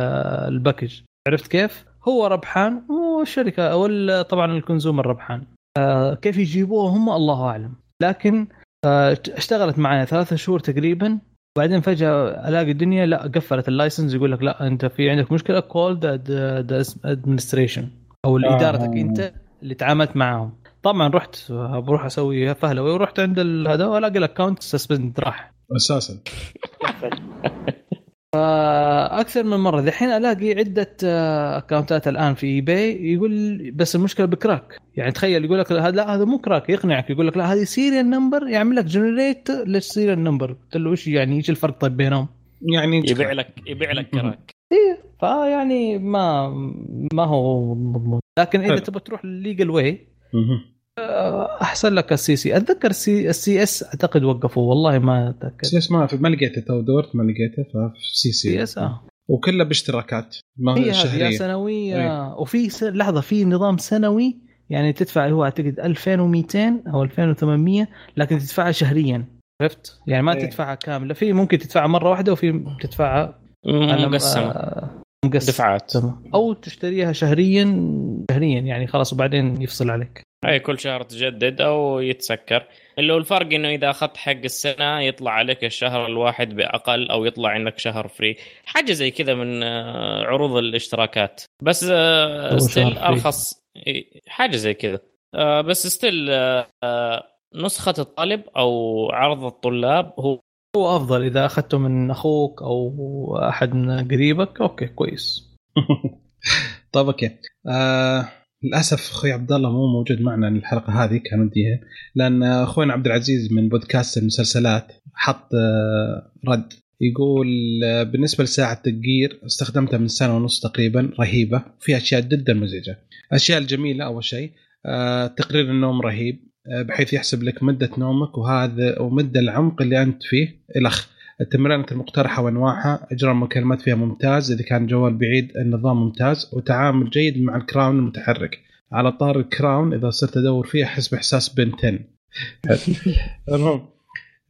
Speaker 5: ال package. عرفت كيف؟ هو ربحان والشركة أو طبعا ال consumer ربحان. آه، كيف يجيبوها هم الله أعلم. لكن آه، اشتغلت معي ثلاثة شهور تقريبا وبعدين فجأة ألاقي الدنيا لا قفلت ال license يقول لك لا أنت في عندك مشكلة call the administration أو ادارتك
Speaker 1: آه.
Speaker 5: أنت اللي تعاملت معاهم. طبعا رحت بروح أسوي فهلوي ورحت عند هذا وألاقي ال account suspend راح.
Speaker 1: أساسا.
Speaker 5: أكثر من مرة. دحين ألاقي عدة آه، account ات الآن في eBay يقول بس المشكلة ب crack. يعني تخيل يقول لك لا هذا مو crack يقنعك. يقول لك لا هذه serial number يعمل لك generate لل serial number قلت له إيش يعني إيش الفرق طيب بينهم؟
Speaker 1: يعني
Speaker 4: يبيع لك يبيع لك crack.
Speaker 5: فيعني ما ما هو مضمون لكن
Speaker 1: إذا.
Speaker 5: تبغى تروح للليجل واي. أحسن لك ال CC. أتذكر ال C, ال CS أعتقد وقفوه والله ما
Speaker 1: أتذكر. CS ما في ما لقيته. تو دورت ما لقيته ففي CC.
Speaker 5: CS آه.
Speaker 1: وكلها باشتراكات. ما شهرية.
Speaker 5: سنوية.
Speaker 1: إيه.
Speaker 5: وفي س... لحظة في نظام سنوي يعني تدفع هو أعتقد 2200 أو 2800 لكن تدفعها شهريا. عرفت؟ يعني ما
Speaker 1: إيه.
Speaker 5: تدفعها كاملة. في ممكن تدفعها مرة واحدة وفي تدفعها
Speaker 4: مقسمة.
Speaker 5: آه، مقسمة.
Speaker 4: دفعات.
Speaker 5: أو تشتريها شهريا شهريا يعني خلاص وبعدين يفصل عليك.
Speaker 4: اي كل شهر تجدد أو يتسكر. اللي هو الفرق إنه إذا أخذت حق السنة يطلع عليك الشهر الواحد بأقل أو يطلع عندك شهر free حاجة زي كذا من آه، عروض الاشتراكات. بس
Speaker 5: still free.
Speaker 4: أرخص. حاجة زي كذا. آه، بس still نسخة الطالب أو عرض الطلاب هو
Speaker 5: هو أفضل. إذا أخذته من أخوك أو أحد من قريبك okay كويس.
Speaker 1: طيب okay. آه للأسف أخوي عبد الله مو موجود معنا الحلقة هذه كان ودي لأن اخونا عبد العزيز من بودكاست المسلسلات حط آه رد. يقول آه، بالنسبة لساعة ال Gear استخدمتها من سنة ونص تقريبا رهيبة. في أشياء جدا مزعجة. الاشياء الجميلة أول شيء آه تقرير النوم رهيب بحيث يحسب لك مدة نومك وهذا ومدى العمق اللي أنت فيه الخ التمرينات المقترحة وانواعها اجراء المكالمات فيها ممتاز إذا كان جوال بعيد النظام ممتاز وتعامل جيد مع ال crown المتحرك. على طاري ال crown إذا صرت أدور فيه أحس بإحساس Ben 10 المهم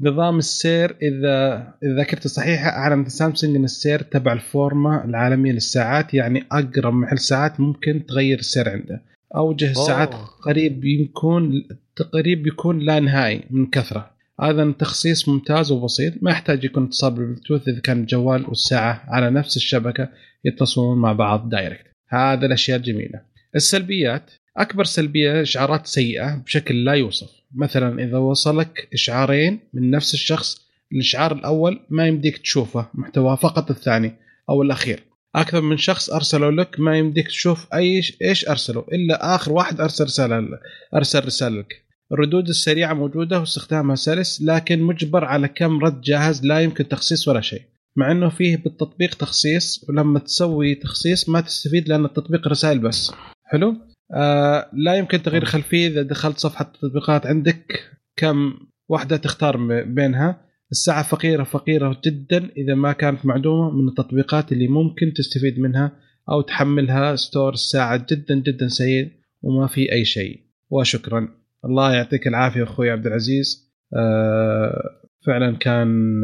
Speaker 1: نظام السير إذا إذا ذاكرتي صحيحة اعلنت سامسونج إن السير تبع الفورمة العالمية للساعات يعني أقرب محل ساعات ممكن تغير السير عنده. أوجه الساعات. قريب يكون قريب يكون لا نهائي من كثرة. هذا تخصيص ممتاز وبسيط. ما يحتاج يكون اتصال بالبلوتوث إذا كان الجوال والساعة على نفس الشبكة يتصلون مع بعض دايركت هذا الأشياء الجميلة. السلبيات أكبر سلبية إشعارات سيئة بشكل لا يوصف. مثلا إذا وصلك إشعارين من نفس الشخص الإشعار الأول ما يمديك تشوفه محتواه فقط الثاني أو الأخير. أكثر من شخص أرسلوا لك ما يمديك تشوف أي إيش أرسلوا إلا آخر واحد أرسل رسالة أرسل رسالة لك. الردود السريعة موجودة واستخدامها سلس لكن مجبر على كم رد جاهز لا يمكن تخصيص ولا شيء. مع إنه فيه بالتطبيق تخصيص ولما تسوي تخصيص ما تستفيد لأن التطبيق رسائل بس. حلو؟ آه لا يمكن تغيير خلفية إذا دخلت صفحة التطبيقات عندك كم واحدة تختار بينها. الساعة فقيرة فقيرة جدا إذا ما كانت معدومة من التطبيقات اللي ممكن تستفيد منها أو تحملها ستور الساعة جدا جدا سيء وما في أي شيء. وشكرا. الله يعطيك العافية أخوي عبد العزيز. آه فعلا كان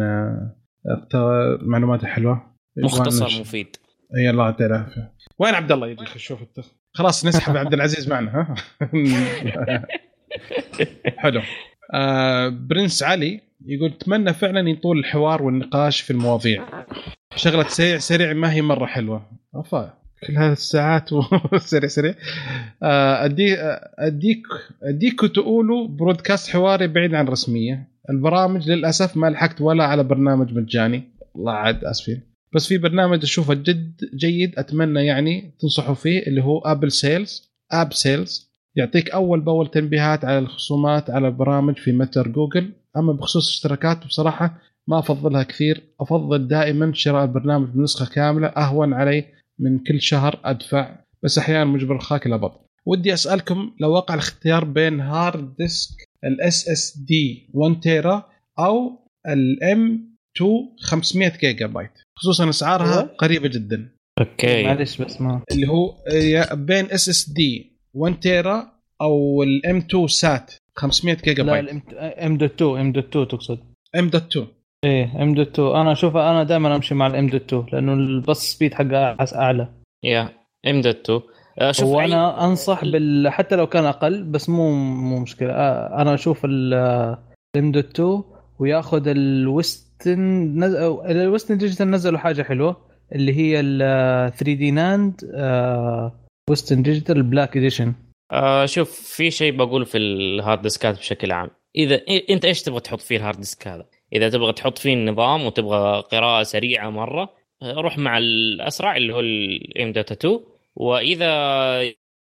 Speaker 1: آه معلوماته حلوة.
Speaker 4: مختصر مفيد.
Speaker 1: إي الله يعطيه العافية. وين عبد الله يجي شوف انت خلاص نسحب عبد العزيز معنا ها؟ حلو. آه برنس علي يقول أتمنى فعلا يطول الحوار والنقاش في المواضيع. شغلة سريع سريع ما هي مرة حلوة. أفا. كل هذه الساعات سريع سريع. آه، أدي أديك أديك تقولوا broadcast حواري بعيد عن رسميه البرامج للأسف ما لحقت ولا على برنامج مجاني. الله عاد آسفين. بس في برنامج أشوفه جد جيد أتمنى يعني تنصحوا فيه اللي هو Apple Sales App Sales يعطيك أول بأول تنبيهات على الخصومات على البرامج في متجر جوجل. أما بخصوص الاشتراكات بصراحة ما أفضلها كثير. أفضل دائما شراء البرنامج بنسخة كاملة أهون علي من كل شهر أدفع بس أحيانا مجبر الخاك إلى بطل ودي أسألكم لو وقع الاختيار بين hard disk ال SSD 1 تيرا أو ال M2 500 جيجا بايت خصوصا
Speaker 2: أسعارها.
Speaker 1: قريبة جدا.
Speaker 4: okay.
Speaker 5: معلش بس ما.
Speaker 1: اللي هو بين SSD 1 تيرا أو ال M2 SATA 500 جيجا
Speaker 5: لا
Speaker 1: byte
Speaker 5: M dot 2 M dot 2 تقصد.
Speaker 1: M dot 2
Speaker 5: إيه M dot 2 أنا أشوف أنا دائما أمشي مع ال M dot 2 لأنه ال bus speed حقه اعلى
Speaker 4: يا M dot 2 آه، شوف
Speaker 5: هو
Speaker 4: أي-
Speaker 5: أنا أنصح بال حتى لو كان أقل بس مو مو مشكلة. آه، أنا أشوف ال M dot 2 وياخذ ال Western نز... ال Western Digital نزلوا حاجة حلوة اللي هي ال 3D NAND Western Digital Black Edition
Speaker 4: آه شوف في شيء بقول في ال hard disk ات بشكل عام. إذا أنت إيش تبغى تحط فيه ال hard disk هذا؟ إذا تبغى تحط فيه النظام وتبغى قراءة سريعة مرة روح مع الأسرع اللي هو ال M dot 2 وإذا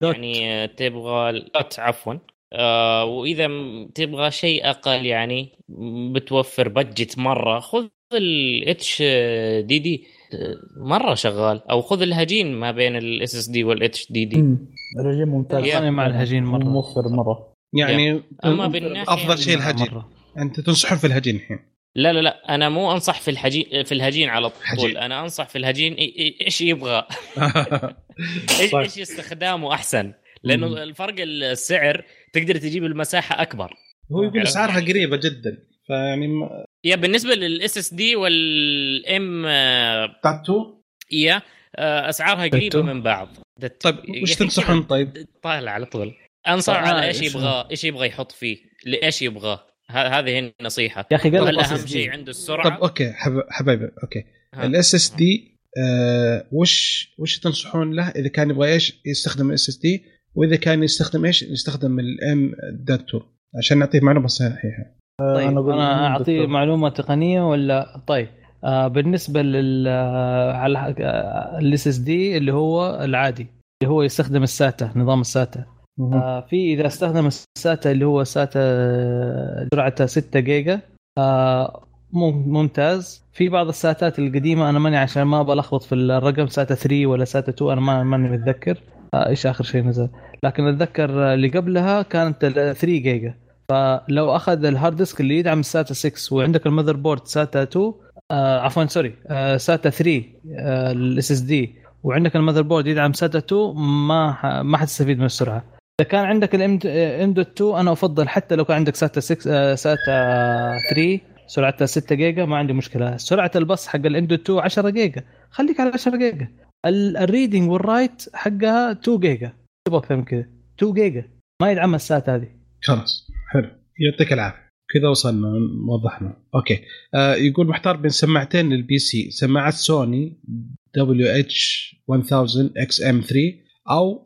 Speaker 4: يعني تبغى dot عفوا. آه وإذا تبغى شيء أقل يعني بتوفر budget مرة خذ ال HDD مرة شغال. أو خذ الهجين ما بين ال SSD وال HDD
Speaker 2: مم. الهجين ممتاز.
Speaker 5: أنا مع الهجين مرة.
Speaker 2: موفر مرة.
Speaker 1: يعني
Speaker 4: أما بالناحية
Speaker 1: أفضل شيء الهجين.
Speaker 5: مرة.
Speaker 1: أنت تنصحون في الهجين الحين.
Speaker 4: لا لا لا أنا مو أنصح في الحجين في الهجين على طول.
Speaker 1: حجين.
Speaker 4: أنا أنصح في الهجين إيش يبغى؟ إيش استخدامه أحسن؟ لأنه
Speaker 1: مم.
Speaker 4: الفرق السعر تقدر تجيب المساحة أكبر.
Speaker 1: هو يقول اسعارها قريبة جدا. فيعني ما-
Speaker 4: yeah بالنسبة لل SSD وال M
Speaker 1: dot
Speaker 4: two؟ yeah آه، أسعارها
Speaker 5: قريبة.
Speaker 4: من بعض.
Speaker 1: طيب وش تنصحون طيب؟
Speaker 4: طالع على طول. أنصح
Speaker 5: طيب،
Speaker 4: على
Speaker 5: آه، إيش
Speaker 4: يبغى إيش يبغى يحط فيه لإيش يبغاه هذه هي النصيحة
Speaker 5: يا أخي قال لك
Speaker 4: اهم
Speaker 5: SSD.
Speaker 4: شيء عنده
Speaker 1: طب
Speaker 4: السرعه
Speaker 1: okay حب- حبايبي okay. ال SSD وش وش تنصحون له إذا كان يبغى إيش يستخدم ال SSD وإذا كان يستخدم إيش يستخدم ال M dot 2 عشان نعطيه معلومة صحيحة
Speaker 5: طيب
Speaker 2: أنا أقول
Speaker 5: أنا
Speaker 2: لهم
Speaker 5: أعطيه
Speaker 2: دكتور.
Speaker 5: معلومة تقنية ولا طيب آه بالنسبة لل آه، على ال SSD اللي هو العادي اللي هو يستخدم ال SATA نظام ال
Speaker 1: SATA.
Speaker 5: آه في إذا استخدم ال SATA اللي هو SATA آه، سرعته 6 جيجا آه مم- ممتاز. في بعض الساتات القديمة أنا ماني عشان ما بلخبط في الرقم SATA 3 ولا SATA 2 أنا ما ماني متذكر. آه إيش آخر شيء نزل؟ لكن أتذكر اللي قبلها كانت ال 3 جيجا. فلو أخذ ال hard disk اللي يدعم ال SATA 6 وعندك ال motherboard SATA 2 آه عفوا sorry آه SATA 3 ال SSD وعندك ال motherboard يدعم SATA 2 ما ما حتستفيد من السرعة. إذا كان عندك ال M dot 2 أنا أفضل حتى لو كان عندك SATA 6 آه، SATA 3 سرعتها 6 جيجا ما عندي مشكلة. سرعة البص حق ال M dot 2 10 جيجا. خليك على 10 جيجا. ال- ال reading وال write حقها 2 جيجا. تبغى من كذا؟ 2 جيجا. ما يدعم ال SATA هذه.
Speaker 1: خلاص حلو. يعطيك العافية. كذا وصلنا وضحنا. okay. آه يقول محتار بين سماعتين لل PC سماعات Sony WH 1000 XM 3 أو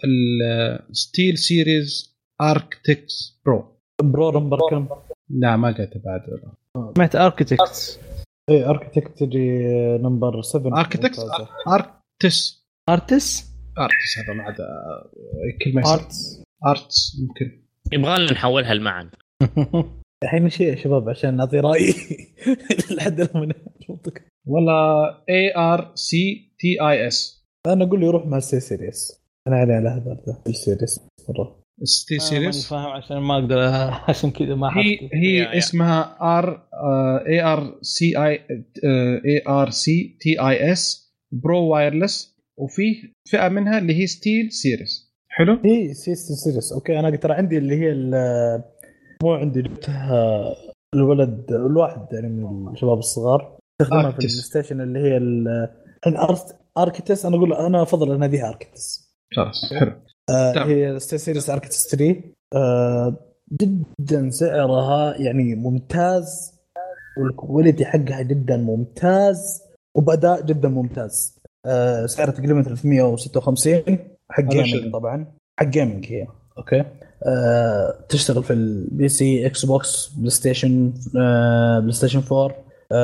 Speaker 1: ال SteelSeries Arctis pro
Speaker 2: pro number كم؟
Speaker 1: لا ما قلت بعد.
Speaker 5: سمعت اركتكت
Speaker 2: اي اركتكت تجي نمبر 7
Speaker 1: اركتكس ارتس
Speaker 5: ارتس
Speaker 1: ارتس هذا ما عاد آه، كلمة.
Speaker 2: ارتس
Speaker 1: ارتس يمكن
Speaker 4: يبغى لنا نحولها لمعن.
Speaker 2: الحين شيء يا شباب عشان نعطي رأيي. لحد الآن.
Speaker 1: والله اي ار سي تي اي اس
Speaker 2: أنا أقول له يروح مع السي سيريس أنا علي على هذا ده السيريس مرة.
Speaker 1: ستي سيريس
Speaker 5: فاهم عشان ما أقدر عشان كذا ما
Speaker 1: هي هي. اسمها ار اي ار سي اي اي ار سي تي اي اس برو وايرلس وفي فئة منها اللي هي ستيل سيريس حلو؟
Speaker 2: هي سي سيريس أوكي أنا ترى عندي اللي هي ال- مو عندي جبتها الولد الواحد يعني من الشباب الصغار. استخدمها في. البلاي ستيشن اللي هي Arctis أنا أقول أنا أفضل اناديها Arctis
Speaker 1: خلاص حلو.
Speaker 2: آه. هي SteelSeries Arctis 3 آه جدا سعرها يعني ممتاز وال quality حقها جدا ممتاز وبأداء جدا ممتاز. آه سعرها تقريبا 356 حق
Speaker 1: gaming.
Speaker 2: طبعا. حق gaming هي. okay. آه تشتغل في ال PC Xbox PlayStation آه PlayStation 4 آه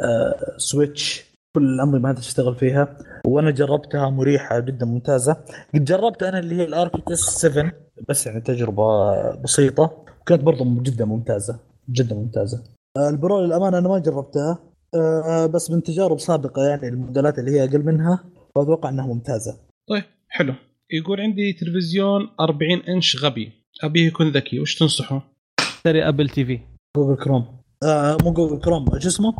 Speaker 2: آه Switch كل الأنظمة هذه تشتغل فيها. وأنا جربتها مريحة جدا ممتازة. قد جربت أنا اللي هي ال Arctis 7 بس يعني تجربة بسيطة. وكانت برضه جدا ممتازة جدا ممتازة. آه، ال pro للأمانة أنا ما جربتها. آه، بس من تجارب سابقة يعني الموديلات اللي هي أقل منها فأتوقع إنها ممتازة.
Speaker 1: طيب حلو. يقول عندي تلفزيون 40 إنش غبي. أبيه يكون ذكي. وش تنصحه؟
Speaker 5: اشتري Apple TV.
Speaker 2: Google Chrome. آه مو Google Chrome شو اسمه؟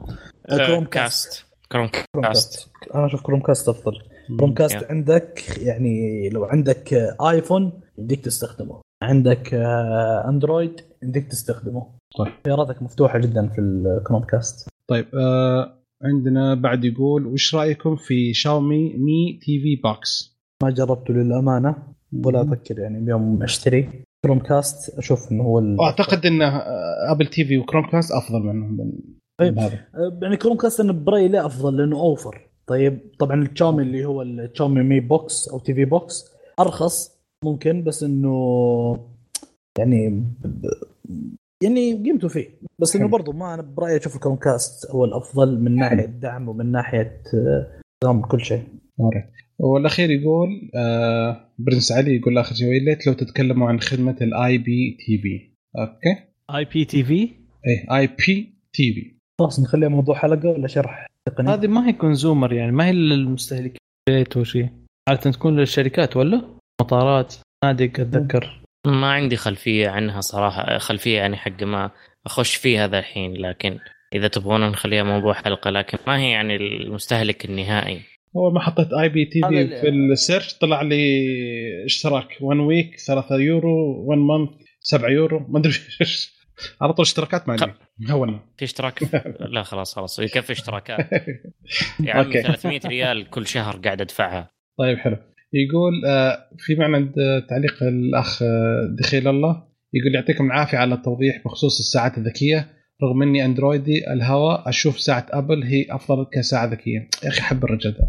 Speaker 2: آه،
Speaker 4: Chrome
Speaker 2: cast
Speaker 4: cast.
Speaker 2: Chrome Chromecast أنا أشوف Chrome cast أفضل. Chromecast
Speaker 4: يا.
Speaker 2: عندك يعني لو عندك iPhone يمديك تستخدمه. عندك آه، Android يمديك تستخدمه.
Speaker 1: طيب.
Speaker 2: خياراتك مفتوحة جدا في ال Chromecast
Speaker 1: طيب آه عندنا بعد يقول وش رأيكم في Xiaomi Mi TV Box؟
Speaker 2: ما جربته للأمانة ولا أفكر يعني بيوم أشتري. Chromecast أشوف إنه هو ال-
Speaker 1: واعتقد ان آه، Apple TV و Chromecast أفضل منهم من
Speaker 2: طيب.
Speaker 1: هذا
Speaker 2: آه، يعني Chromecast أنا برايي لا أفضل لأنه أوفر. طيب طبعا التشاومي اللي هو ال Xiaomi Mi Box أو TV Box أرخص ممكن بس إنه يعني يعني قيمته فيه. بس
Speaker 1: إنه.
Speaker 2: برضه ما أنا برأيي أشوف ال Chromecast هو الأفضل من ناحية دعم ومن ناحية آه، نظام كل شيء.
Speaker 1: والأخير يقول آه برنس علي يقول اخر شيء ليت لو تتكلموا عن خدمة الاي بي تي في
Speaker 5: أوكي. IPTV
Speaker 1: إيه اي بي تي في
Speaker 2: خلاص نخليها موضوع حلقة ولا شرح تقني
Speaker 5: هذه ما هي consumer يعني ما هي للمستهلكين B to C عادة تكون للشركات ولا؟ مطارات فنادق أتذكر.
Speaker 4: ما عندي خلفية عنها صراحة خلفية يعني حق ما أخش فيه هذا الحين لكن إذا تبغون نخليها موضوع حلقة لكن ما هي يعني المستهلك النهائي.
Speaker 1: اول ما حطيت
Speaker 5: IPTV
Speaker 1: في
Speaker 5: ال
Speaker 1: search طلع لي اشتراك 1 week 3 يورو 1 month 7 يورو ما أدري إيش. على طول اشتراكات ما عندي هونا
Speaker 4: في اشتراك؟ لا خلاص خلاص يكفي اشتراكات.
Speaker 1: okay.
Speaker 4: 300 ريال كل شهر قاعد أدفعها.
Speaker 1: طيب حلو. يقول آه، في معنى تعليق الأخ آه، دخيل الله يقول يعطيكم العافية على التوضيح بخصوص الساعات الذكية. رغم إني اندرويدي الهوى أشوف ساعة Apple هي أفضل كساعة ذكية. يا أخي حب الرجال ده.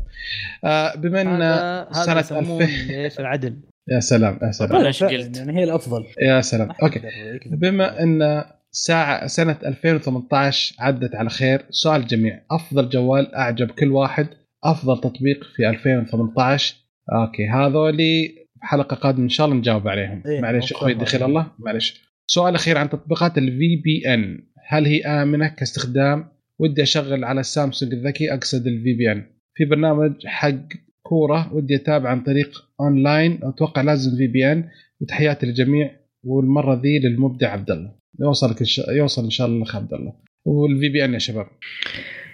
Speaker 1: آه، بما
Speaker 5: إن
Speaker 1: سنة
Speaker 5: يسمونه
Speaker 1: 2000
Speaker 5: إيش؟ العدل.
Speaker 1: يا سلام يا سلام.
Speaker 2: فعلاً
Speaker 4: قلت؟
Speaker 2: يعني هي الأفضل.
Speaker 1: يا سلام.
Speaker 2: okay.
Speaker 1: بما إن ساعة سنة 2018 عدت على خير سؤال الجميع أفضل جوال أعجب كل واحد أفضل تطبيق في 2018 okay هذولي حلقة قادمة إن شاء الله نجاوب عليهم.
Speaker 2: إيه، إن شاء
Speaker 1: أخوي
Speaker 2: الله.
Speaker 1: دخيل الله. معليش. سؤال أخير عن تطبيقات ال VPN هل هي آمنة كاستخدام؟ ودي أشغل على السامسونج الذكي أقصد الفي بي ان في برنامج حق كورة ودي أتابع عن طريق أونلاين أتوقع لازم في بي ان وتحياتي للجميع والمرة ذي للمبدع عبد الله. يوصلك شاء- يوصل إن شاء الله الاخ عبد الله. والفي بي إن يا شباب.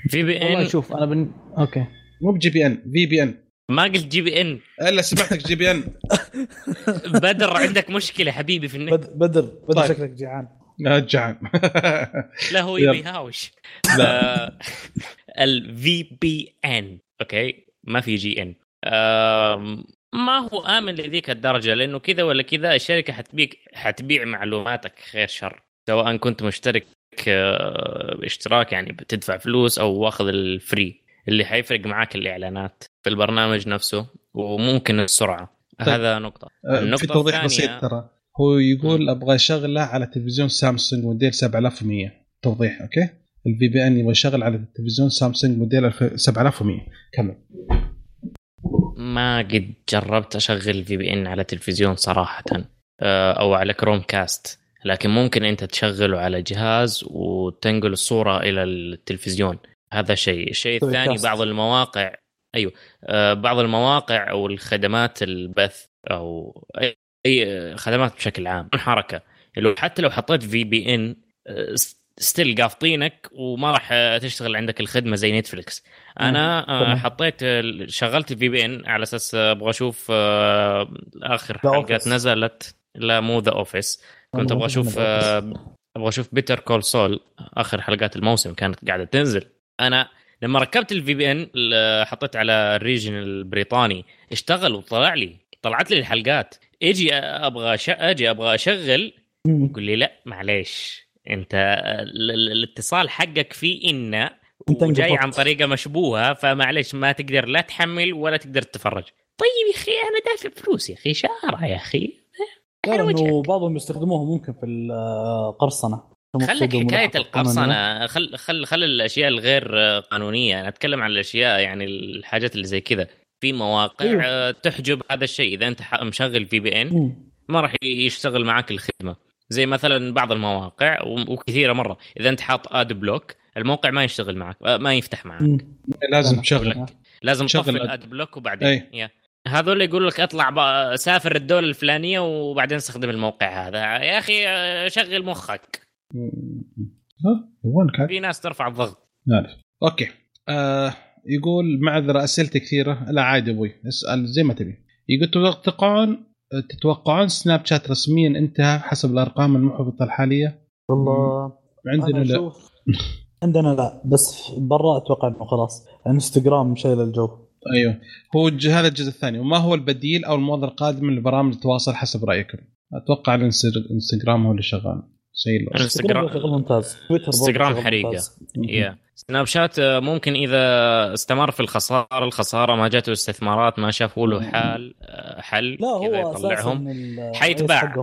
Speaker 4: في بي
Speaker 5: والله
Speaker 4: ان
Speaker 5: شوف أنا بن... أوكي.
Speaker 1: مو بجي بي إن في بي ان
Speaker 4: ما قلت جي بي ان
Speaker 1: إلا سمعتك جي بي ان
Speaker 4: بدر عندك مشكلة حبيبي في النت.
Speaker 2: بد- بدر بدر
Speaker 1: طيب.
Speaker 2: شكلك جيعان
Speaker 1: لا جعان.
Speaker 4: لا هو. يبي يهاوش ال VPN okay؟ ما VPN ما هو آمن لذيك الدرجة؟ لأنه كذا ولا كذا الشركة حتبيك حتبيع معلوماتك خير شر. سواء كنت مشترك آه، اشتراك يعني بتدفع فلوس أو واخذ ال free اللي حيفرق معاك الإعلانات في البرنامج نفسه وممكن السرعة.
Speaker 1: طيب.
Speaker 4: هذا نقطة.
Speaker 1: في
Speaker 4: النقطة
Speaker 1: توضيح
Speaker 4: الثانية-
Speaker 1: بسيط ترى. هو يقول أبغى اشغله على تلفزيون سامسونج موديل 7100 توضيح okay؟ ال VPN يبغى يشغل على تلفزيون سامسونج موديل 2000 7100 كمل.
Speaker 4: ما قد جربت أشغل VPN على تلفزيون صراحة آه، أو على Chromecast لكن ممكن أنت تشغله على جهاز وتنقل الصورة إلى التلفزيون. هذا شيء. الشيء الثاني. بعض المواقع أيوه آه، بعض المواقع أو الخدمات البث أو أي خدمات بشكل عام. حركة. لو حتى لو حطيت VPN still قافطينك وما راح تشتغل عندك الخدمة زي نتفلكس أنا آه،. حطيت شغلت ال VPN على أساس آه، أبغى أشوف آه،
Speaker 2: آخر
Speaker 4: حلقات. نزلت. لا مو The Office كنت أبغى أشوف أبغى أشوف Better Call Saul آخر حلقات الموسم كانت قاعدة تنزل. أنا لما ركبت ال VPN حطيت على ال region البريطاني. اشتغل وطلع لي. طلعت لي الحلقات. إجي أبغى. إجي أبغى
Speaker 2: أشغل.
Speaker 4: يقول لي لا معليش. انت ال- ال- الاتصال حقك فيه
Speaker 2: إن
Speaker 4: وجاي. عن طريقة مشبوهة فمعليش ما تقدر لا تحمل ولا تقدر تتفرج طيب يا أخي أنا دافع فلوس يا أخي شارة يا أخي
Speaker 2: لا
Speaker 4: على
Speaker 2: انه
Speaker 4: وجهك.
Speaker 2: بعضهم يستخدموها ممكن في القرصنه
Speaker 4: خلك
Speaker 2: المقصود حكاية.
Speaker 4: القرصنه خل خل خل الأشياء الغير قانونية أنا أتكلم عن الأشياء يعني الحاجات اللي زي كذا في مواقع
Speaker 2: أيوه.
Speaker 4: آه، تحجب هذا الشيء إذا أنت مشغل
Speaker 2: VPN.
Speaker 4: ما راح يشتغل معك الخدمة زي مثلا بعض المواقع وكثيرة مرة. إذا أنت حاط ad block الموقع ما يشتغل معك آه، ما يفتح معك.
Speaker 1: لازم. تشغله
Speaker 4: لازم
Speaker 1: شغل
Speaker 4: تطفي
Speaker 1: ad-
Speaker 4: ال ad
Speaker 1: block
Speaker 4: وبعدين. هذول يقول لك اطلع بقى- سافر الدولة الفلانية وبعدين استخدم الموقع هذا. يا أخي آه، شغل مخك؟ في ناس ترفع الضغط.
Speaker 1: okay. آه يقول معذرة أسئلتي كثيرة. لا عادي أبوي. اسأل زي ما تبي. يقول تتوقعون تتوقعون سناب شات رسميا انتهى حسب الأرقام المحبطة الحالية؟
Speaker 2: والله
Speaker 1: عندنا لا.
Speaker 2: عندنا لا بس برا أتوقع إنه خلاص. إنستغرام شايل الجو.
Speaker 1: أيوه. هو هذا الجزء الثاني. وما هو البديل أو الموضه القادمه لبرامج التواصل حسب رأيكم؟ أتوقع الانستغ- الإنستغرام هو اللي شغال. شيء.
Speaker 2: انستغرام ممتاز. إنستغرام.
Speaker 4: يا. سناب شات آه، ممكن إذا استمر في الخسارة الخسارة ما جاته استثمارات ما شافوا له حال آه، حل
Speaker 2: لا هو
Speaker 4: يطلعهم. حيتباع.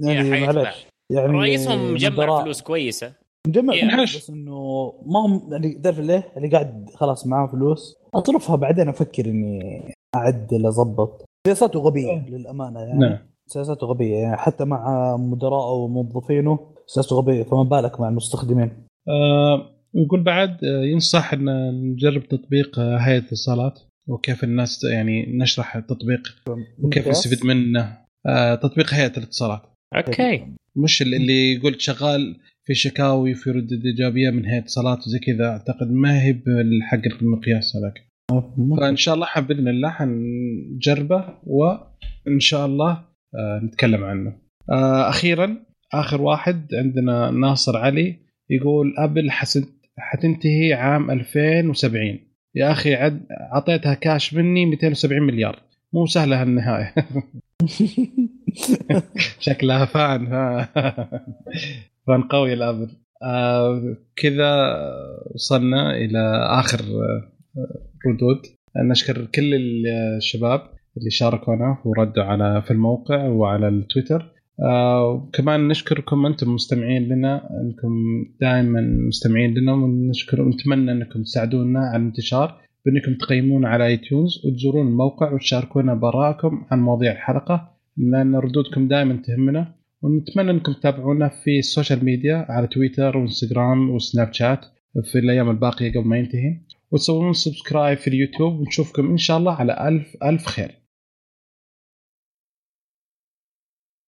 Speaker 2: يعني. معلش يعني
Speaker 4: رئيسهم مجمع فلوس كويسة.
Speaker 2: مجمع
Speaker 4: يا.
Speaker 2: فلوس بس إنه ما هم يعني تعرف ليه؟ اللي قاعد خلاص معاه فلوس. اصرفها بعدين أفكر إني اعدل اظبط سياساته غبية للأمانة يعني.
Speaker 1: نعم.
Speaker 2: سياساته غبية يعني حتى مع مدراءه وموظفينه سياسته غبية فما بالك مع المستخدمين.
Speaker 1: يقول بعد آه، ينصح إن نجرب تطبيق آه، هيئة الاتصالات وكيف الناس يعني نشرح التطبيق وكيف. نستفيد منه. آه تطبيق هيئة الاتصالات.
Speaker 4: أوكي.
Speaker 1: مش اللي- يقول شغال في شكاوي في ردود إيجابية من هيئة اتصالات وزي كذا أعتقد ما هي بالحق المقياس هذاك. فإن شاء الله باذن الله حنجربه وإن شاء الله نتكلم عنه. آه، أخيرا آخر واحد عندنا ناصر علي يقول أبل حتنتهي عام 2070 يا أخي عد أعطيتها كاش مني 270 مليار. مو سهلة هالنهاية. شكلها فان فان قوي الأبل. آه كذا وصلنا إلى آخر آه، ردود. نشكر كل الشباب. اللي شاركونا وردوا على في الموقع وعلى التويتر. آه وكمان نشكركم أنتم مستمعين لنا أنكم دائما مستمعين لنا ونشكر ونتمنى أنكم تساعدونا على الانتشار بأنكم تقيمونا على iTunes وتزورون الموقع وتشاركونا بآرائكم عن مواضيع الحلقة. لأن ردودكم دائما تهمنا ونتمنى أنكم تتابعونا في ال social media على تويتر وإنستغرام وسناب شات في الأيام الباقية قبل ما ينتهي. وتسوون سبسكرايب في اليوتيوب ونشوفكم إن شاء الله على ألف ألف خير.